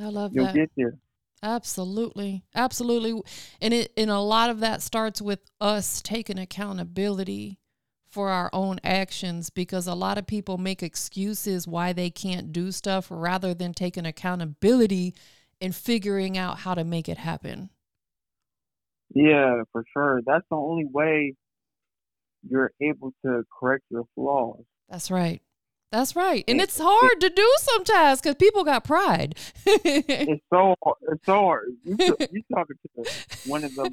I love that. You'll get there. Absolutely. Absolutely. And it and a lot of that starts with us taking accountability for our own actions because a lot of people make excuses why they can't do stuff rather than taking accountability and figuring out how to make it happen. Yeah, for sure. That's the only way you're able to correct your flaws. That's right. That's right. And It- it's hard to do sometimes because people got pride. It's so hard. it's so hard. You you talking to one of the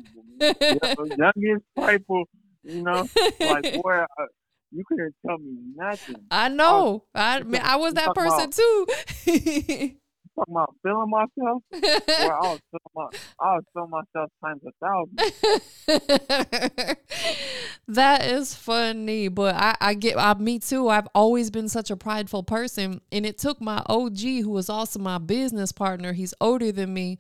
youngest people, you know, like boy, uh, you couldn't tell me nothing. I know. I mean, I was that person about- too. Talking about feeling myself, I was feeling my, I was feeling myself times a thousand. that is funny, but I, I get I, me too. I've always been such a prideful person, and it took my OG, who was also my business partner. He's older than me,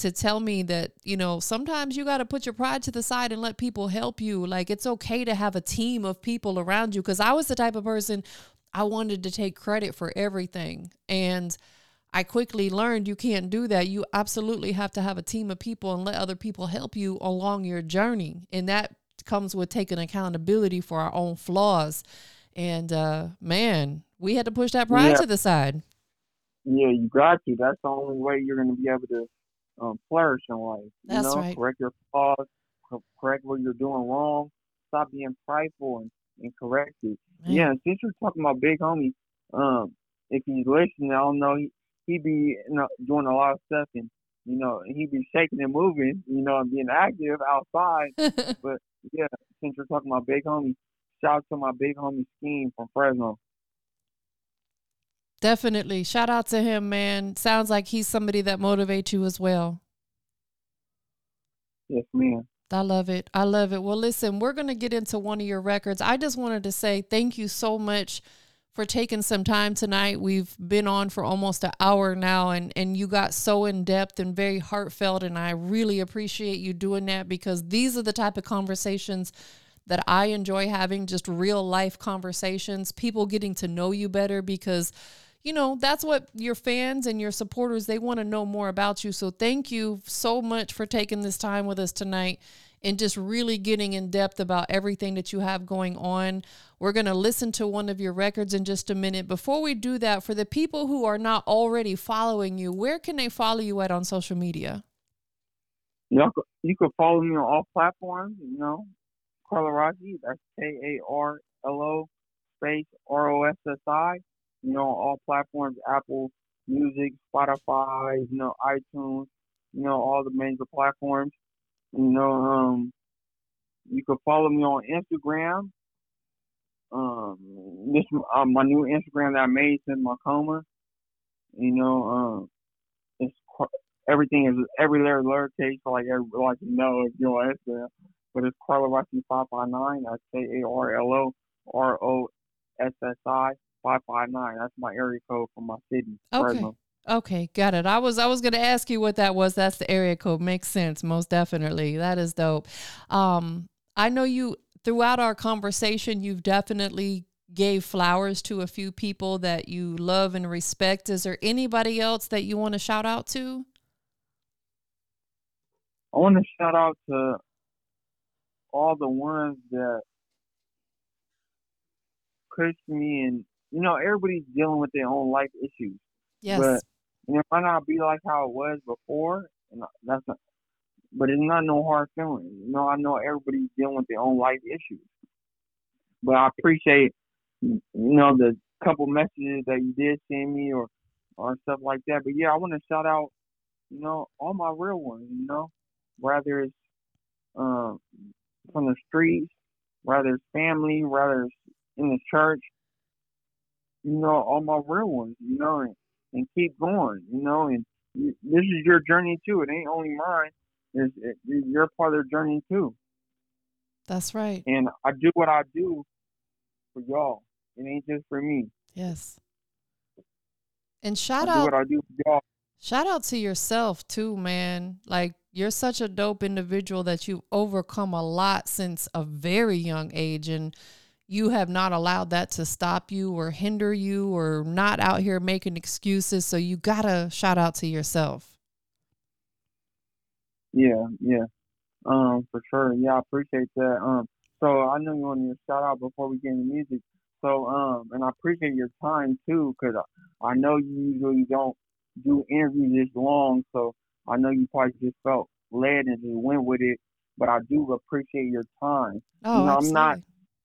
to tell me that you know sometimes you got to put your pride to the side and let people help you. Like it's okay to have a team of people around you. Because I was the type of person I wanted to take credit for everything, and I quickly learned you can't do that. You absolutely have to have a team of people and let other people help you along your journey. And that comes with taking accountability for our own flaws. And uh man, we had to push that pride Yeah. to the side. Yeah, you got to. That's the only way you're going to be able to um, flourish in life. You That's know, right. correct your flaws, correct what you're doing wrong, stop being prideful and, and correct it. Yeah, since you're talking about Big Homie, um, if he's listening, I don't know, he, he be you know, doing a lot of stuff and, you know, he be shaking and moving, you know, and being active outside. But yeah, since you're talking about Big Homie, shout out to my Big Homie Scheme from Fresno. Definitely. Shout out to him, man. Sounds like he's somebody that motivates you as well. Yes, ma'am. I love it. I love it. Well, listen, we're going to get into one of your records. I just wanted to say thank you so much for taking some time tonight. We've been on for almost an hour now and and you got so in depth and very heartfelt and I really appreciate you doing that because these are the type of conversations that I enjoy having just real life conversations, people getting to know you better because you know, that's what your fans and your supporters they want to know more about you. So thank you so much for taking this time with us tonight and just really getting in depth about everything that you have going on. We're going to listen to one of your records in just a minute. Before we do that, for the people who are not already following you, where can they follow you at on social media? Y'all, you can follow me on all platforms. You know, Karlo Rossi. That's K A R L O space R O S S I. You know, all platforms: Apple Music, Spotify. You know, iTunes. You know, all the major platforms. You know, um, you can follow me on Instagram. Um, this uh, my new Instagram that I made since my coma. You know, um, it's everything is every letter lowercase, so like every, like you know if you're on Instagram. But it's Karlo Rossi five five nine. That's K A R L O R O S S I five five nine. That's my area code for my city, Okay. Fresno. Okay, got it. I was I was going to ask you what that was. That's the area code. Makes sense. Most definitely. That is dope. Um I know you throughout our conversation you've definitely gave flowers to a few people that you love and respect. Is there anybody else that you want to shout out to? I want to shout out to all the ones that pushed me, and you know everybody's dealing with their own life issues. Yes. But and it might not be like how it was before, and that's not, but it's not no hard feelings. You know, I know everybody's dealing with their own life issues, but I appreciate, you know, the couple messages that you did send me or or stuff like that. But yeah, I want to shout out, you know, all my real ones. You know, whether it's um, from the streets, whether it's family, whether it's in the church. You know, all my real ones. You know, and and keep going, you know, and you, this is your journey too. It ain't only mine. It's, it, you're part of the journey too. That's right. And I do what I do for y'all. It ain't just for me. Yes. And shout I do out what I do for y'all. Shout out to yourself too, man. Like you're such a dope individual that you've overcome a lot since a very young age and you have not allowed that to stop you or hinder you or not out here making excuses. So you got to shout out to yourself. Yeah, yeah. Um, for sure. Yeah, I appreciate that. Um, so I know you wanted to shout out before we get into music. So, um, and I appreciate your time too, cause I, I know you usually don't do interviews this long, so I know you probably just felt led and just went with it. But I do appreciate your time. Oh, know, I'm not-.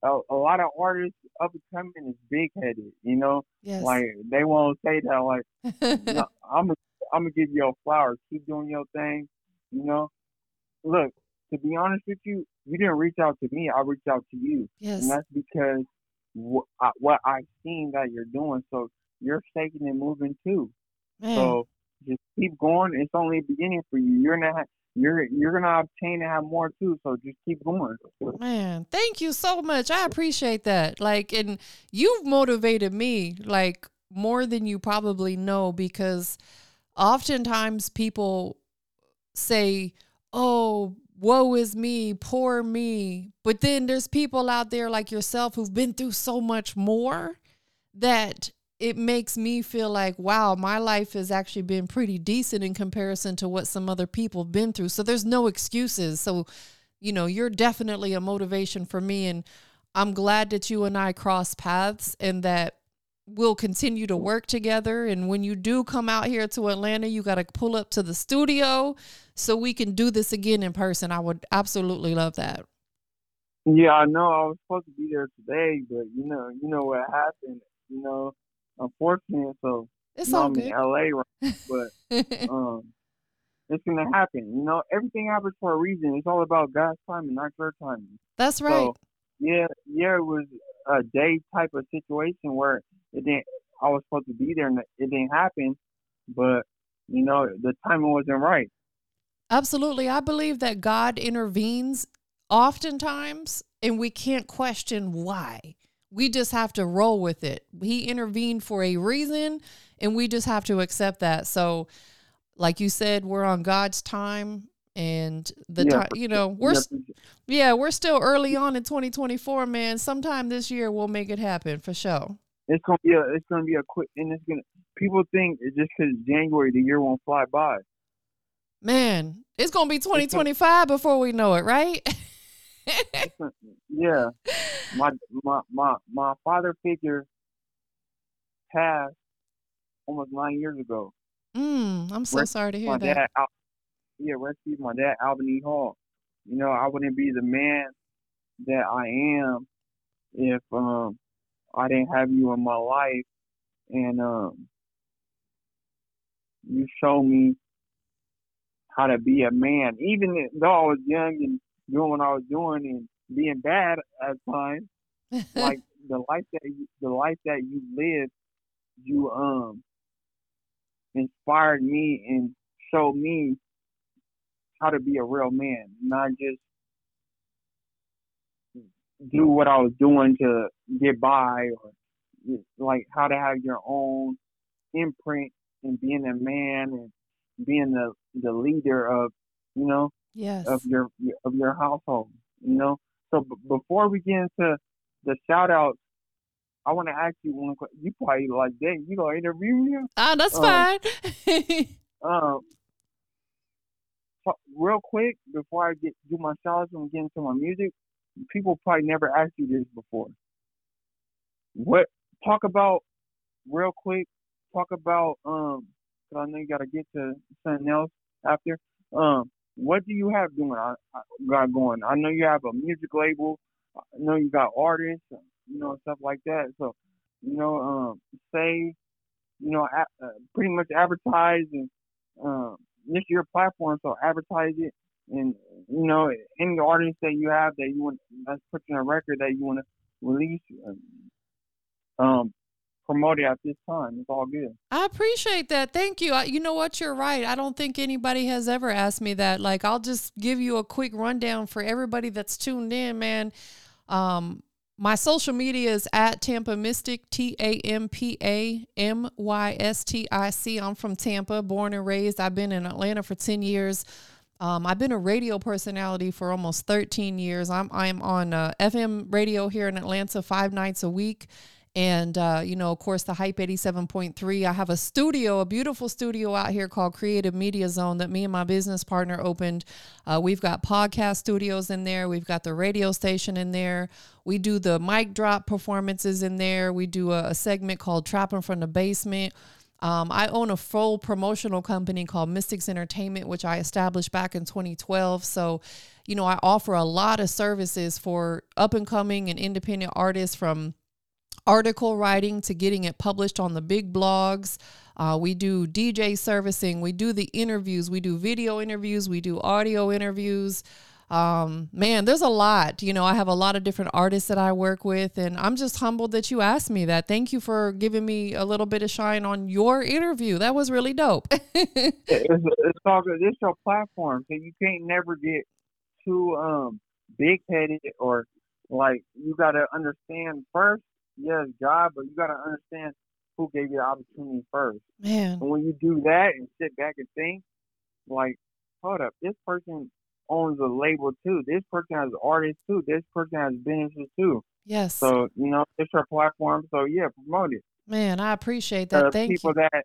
A, a lot of artists up and coming is big headed. You know, Yes. like they won't say that. Like no, I'm gonna I'm gonna give you a flower. Keep doing your thing. You know, look. To be honest with you, you didn't reach out to me. I reached out to you, yes. and that's because what I, what I've seen that you're doing. So you're shaking and moving too. Man. So just keep going. It's only beginning for you. You're ha- you're you're gonna obtain and have more too. So just keep going. Man, thank you so much. I appreciate that. Like, and you've motivated me like more than you probably know because oftentimes people say, Oh, woe is me, poor me. But then there's people out there like yourself who've been through so much more that it makes me feel like, wow, my life has actually been pretty decent in comparison to what some other people have been through. So there's no excuses. So, you know, you're definitely a motivation for me. And I'm glad that you and I cross paths and that we'll continue to work together. And when you do come out here to Atlanta, you got to pull up to the studio so we can do this again in person. I would absolutely love that. Yeah, I know. I was supposed to be there today, but you know, you know what happened. You know, unfortunately, so It's all good. in LA, right? but um, it's gonna happen. You know, everything happens for a reason. It's all about God's timing, not your timing. That's right. So yeah, yeah, it was a day type of situation where it didn't. I was supposed to be there, and it didn't happen. But you know, the timing wasn't right. Absolutely. I believe that God intervenes oftentimes and we can't question why. We just have to roll with it. He intervened for a reason and we just have to accept that. So, like you said, we're on God's time and the Yeah, time, you know, we're Yeah, yeah, we're still early on in 2024, man. Sometime this year we'll make it happen for sure. it's gonna be a it's gonna be a quick and it's gonna people think it's just because January the year won't fly by. Man, it's going to be 2025 before we know it, right? Yeah, my my my my father figure passed almost nine years ago. mm, I'm so Rest sorry to hear my that. dad, Al- yeah, rest in my dad, Alvin E. Hall. You know, I wouldn't be the man that I am if um I didn't have you in my life, and um you show me how to be a man, even though I was young and doing what I was doing and being bad at times. like the life that you, the life that you live, you um inspired me and showed me how to be a real man, not just do what I was doing to get by, or like how to have your own imprint and being a man and being the the leader of you know yes. of your of your household. You know. So b- before we get into the shout outs, I want to ask you one question. You probably like, dang, you gonna interview me? Ah, that's um, fine. Um, real quick before I get do my shout outs and get into my music, people probably never asked you this before. What talk about real quick? Talk about um, 'cause I know you gotta get to something else after. Um, what do you have doing? I, I got going. I know you have a music label. I know you got artists, you know, stuff like that. So, you know, um, say, you know, a, uh, pretty much advertise and um, this is your platform, so advertise it. And you know, any artist that you have that you want that's pushing a record that you want to release, um, promote it at this time. It's all good. I appreciate that. Thank you. I, you know what? You're right. I don't think anybody has ever asked me that. Like, I'll just give you a quick rundown for everybody that's tuned in, man. Um, my social media is at Tampa Mystic, T A M P A M Y S T I C. I'm from Tampa, born and raised. I've been in Atlanta for 10 years. Um, I've been a radio personality for almost 13 years. I'm I'm on uh, FM radio here in Atlanta five nights a week. And, uh, you know, of course, the Hype 87.3. I have a studio, a beautiful studio out here called Creative Media Zone that me and my business partner opened. Uh, we've got podcast studios in there, we've got the radio station in there. We do the mic drop performances in there. We do a, a segment called Trapping from the Basement. Um, I own a full promotional company called Mystics Entertainment, which I established back in 2012. So, you know, I offer a lot of services for up and coming and independent artists from article writing to getting it published on the big blogs. Uh, we do DJ servicing, we do the interviews, we do video interviews, we do audio interviews um, man, there's a lot. You know, I have a lot of different artists that I work with, and I'm just humbled that you asked me that. Thank you for giving me a little bit of shine on your interview. That was really dope. it's, it's all good. It's your platform, so you can't never get too um big headed or like you got to understand first. Yes, God, but you got to understand who gave you the opportunity first. Man, and when you do that and sit back and think, like, hold up, this person owns a label too. This person has artists too. This person has businesses too. Yes. So you know, it's your platform. So yeah, promote it. Man, I appreciate that. Uh, Thank people you. that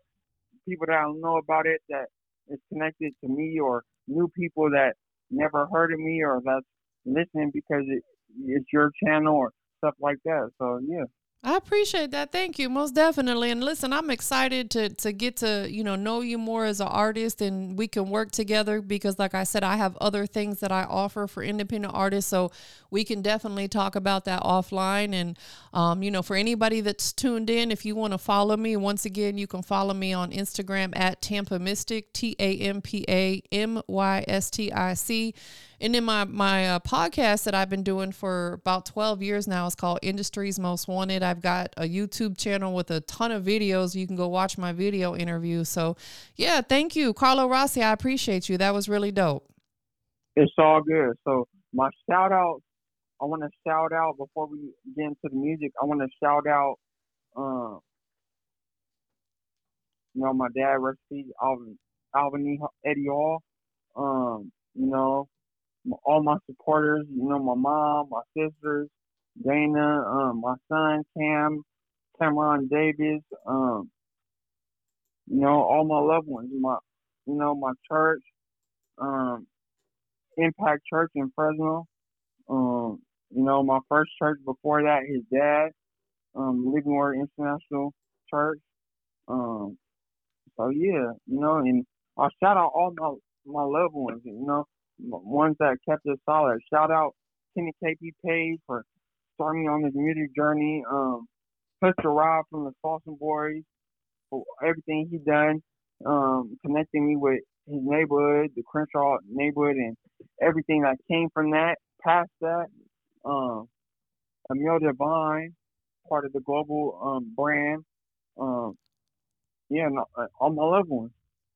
people that don't know about it that is connected to me or new people that never heard of me or that's listening because it, it's your channel or stuff like that. So yeah. I appreciate that. Thank you. Most definitely. And listen, I'm excited to to get to, you know, know you more as an artist and we can work together because like I said, I have other things that I offer for independent artists. So we can definitely talk about that offline. And um, you know, for anybody that's tuned in, if you want to follow me, once again, you can follow me on Instagram at Tampa Mystic, T A M P A M Y S T I C. And then my my uh, podcast that I've been doing for about 12 years now is called Industries Most Wanted. I've got a YouTube channel with a ton of videos. You can go watch my video interview. So, yeah, thank you, Karlo Rossi. I appreciate you. That was really dope. It's all good. So, my shout out, I want to shout out before we get into the music. I want to shout out, um, you know, my dad, recipe Alvin, Alvin Eddie Hall. Um, you know, all my supporters, you know, my mom, my sisters, Dana, um, my son Cam, Cameron Davis, um, you know, all my loved ones, my, you know, my church, um, Impact Church in Fresno, um, you know, my first church before that, his dad, um, Living Word International Church, um, so yeah, you know, and I shout out all my my loved ones, you know, ones that kept us solid. Shout out Kenny KP Page for starting me on this music journey. Um, Mr. Rob from the Salsa Boys for everything he done, um, connecting me with his neighborhood, the Crenshaw neighborhood, and everything that came from that. Past that, um, Emil Divine, part of the global um, brand. Um, yeah, uh, all my loved ones.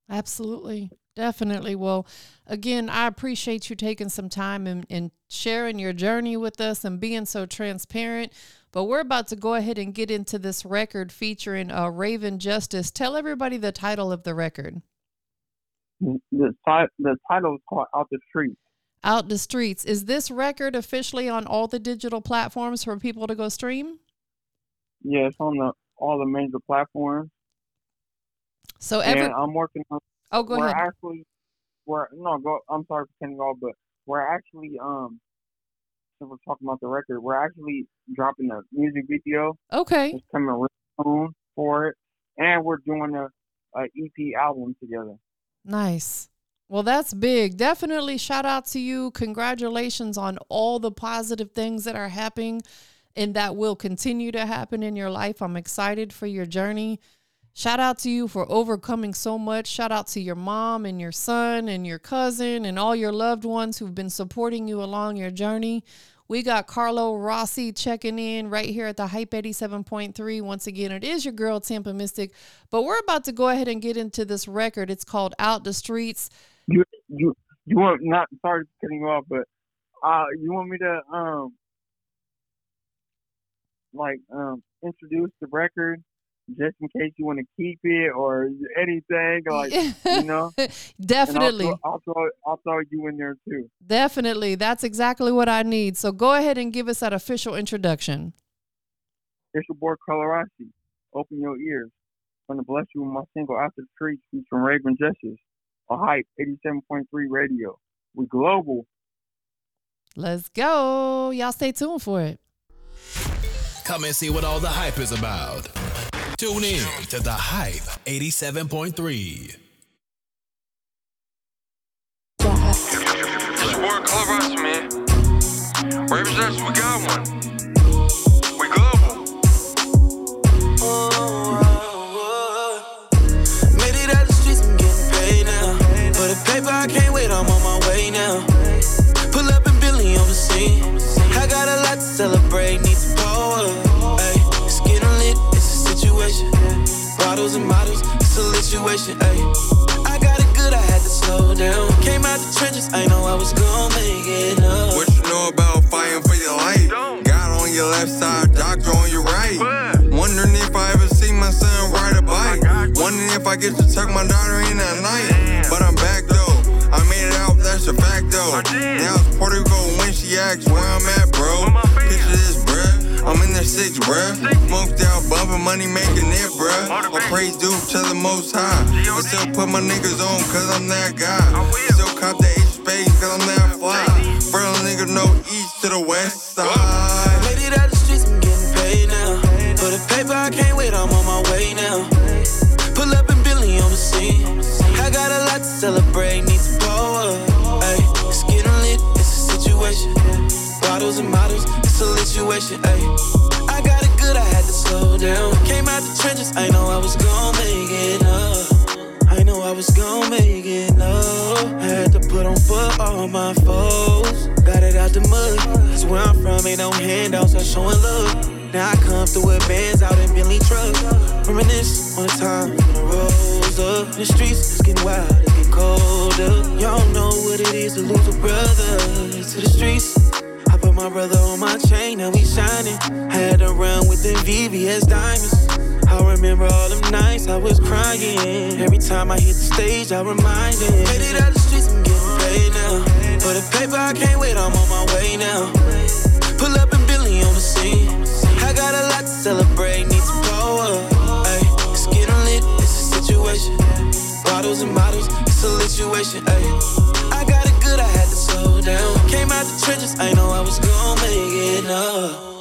Absolutely. Definitely. Well, again, I appreciate you taking some time and, and, sharing your journey with us and being so transparent. But we're about to go ahead and get into this record featuring uh, Raven Justice. Tell everybody the title of the record. The, the title is called Out the Streets. Out the Streets. Is this record officially on all the digital platforms for people to go stream? Yeah, it's on the all the major platforms. So every, and I'm working on Oh, go ahead. we're ahead. actually we're no go. I'm sorry for cutting off, but we're actually um. Since we're talking about the record, we're actually dropping a music video. Okay. It's coming real soon for it, and we're doing a, a EP album together. Nice. Well, that's big. Definitely shout out to you. Congratulations on all the positive things that are happening and that will continue to happen in your life. I'm excited for your journey. Shout out to you for overcoming so much. Shout out to your mom and your son and your cousin and all your loved ones who've been supporting you along your journey. We got Karlo Rossi checking in right here at the Hype 87.3. Once again, it is your girl, Tampa Mystic. But we're about to go ahead and get into this record. It's called Out the Streets. You you you want not sorry for cutting you off, but uh you want me to um like um introduce the record just in case you want to keep it or anything, like you know. Definitely. I'll throw, I'll throw, I'll throw you in there too. Definitely, that's exactly what I need. So go ahead and give us that official introduction. It's your boy Karlo Rossi. Open your ears. I'm gonna bless you with my single "After the Streets" from Raven Justice, a hype 87.3 radio. We global. Let's go. Y'all stay tuned for it. Come and see what all the hype is about. Tune in to the Hype 87.3. It's boy Club Ross, man. Nest, we got one. We global. Made it out the streets, I'm getting paid now. For the paper, I can't wait, I'm on my way now. Pull up in Billy on the scene. I got a lot to celebrate, need some Bottles and models, it's a situation. Ay, I got it good, I had to slow down. Came out the trenches, I know I was gonna make it up. What you know about fighting for your life? God on your left side, doctor on your right. Wondering if I ever see my son ride a bike. Wondering if I get to tuck my daughter in at night. But I'm back though. I made it out, that's a fact though. Now it's Puerto Rico when she asks where I'm at, bro. Picture. I'm in there six, bruh. Smoked out, bumping money, making it, bruh. I praise due to the most high. I still put my niggas on, cause I'm that guy. Still cop the H space, cause I'm that fly. Bro, nigga, no east to the west side. Made it out the streets, I'm getting paid now. For the paper, I can't wait, I'm on my way now. Pull up in Billy on the scene. I got a lot to celebrate, need some power. Ay, it's getting lit, it's a situation. Bottles and models, it's a situation. Ay, I got it good, I had to slow down. Came out the trenches, I know I was gonna make it up. I know I was gonna make it up. Had to put on for all my foes. Got it out the mud. Cause where I'm from ain't no handouts, I'm showing love. Now I come through with bands out in Bentley trucks. Reminisce on the time when I rose up. The streets is getting wild, it's getting colder. Y'all know what it is to lose a brother to the streets. My brother on my chain, now we shining. Had to run with the VVS diamonds. I remember all them nights I was crying. Every time I hit the stage, I remind him. Made it out the streets, I'm getting paid now. For the paper, I can't wait, I'm on my way now. Pull up in Billy on the scene. I got a lot to celebrate, need some power. Ay, it's getting lit, it's a situation. Bottles and models, it's a situation. Ay, I got good, I had to slow down. Came out the trenches, I know I was gonna make it up.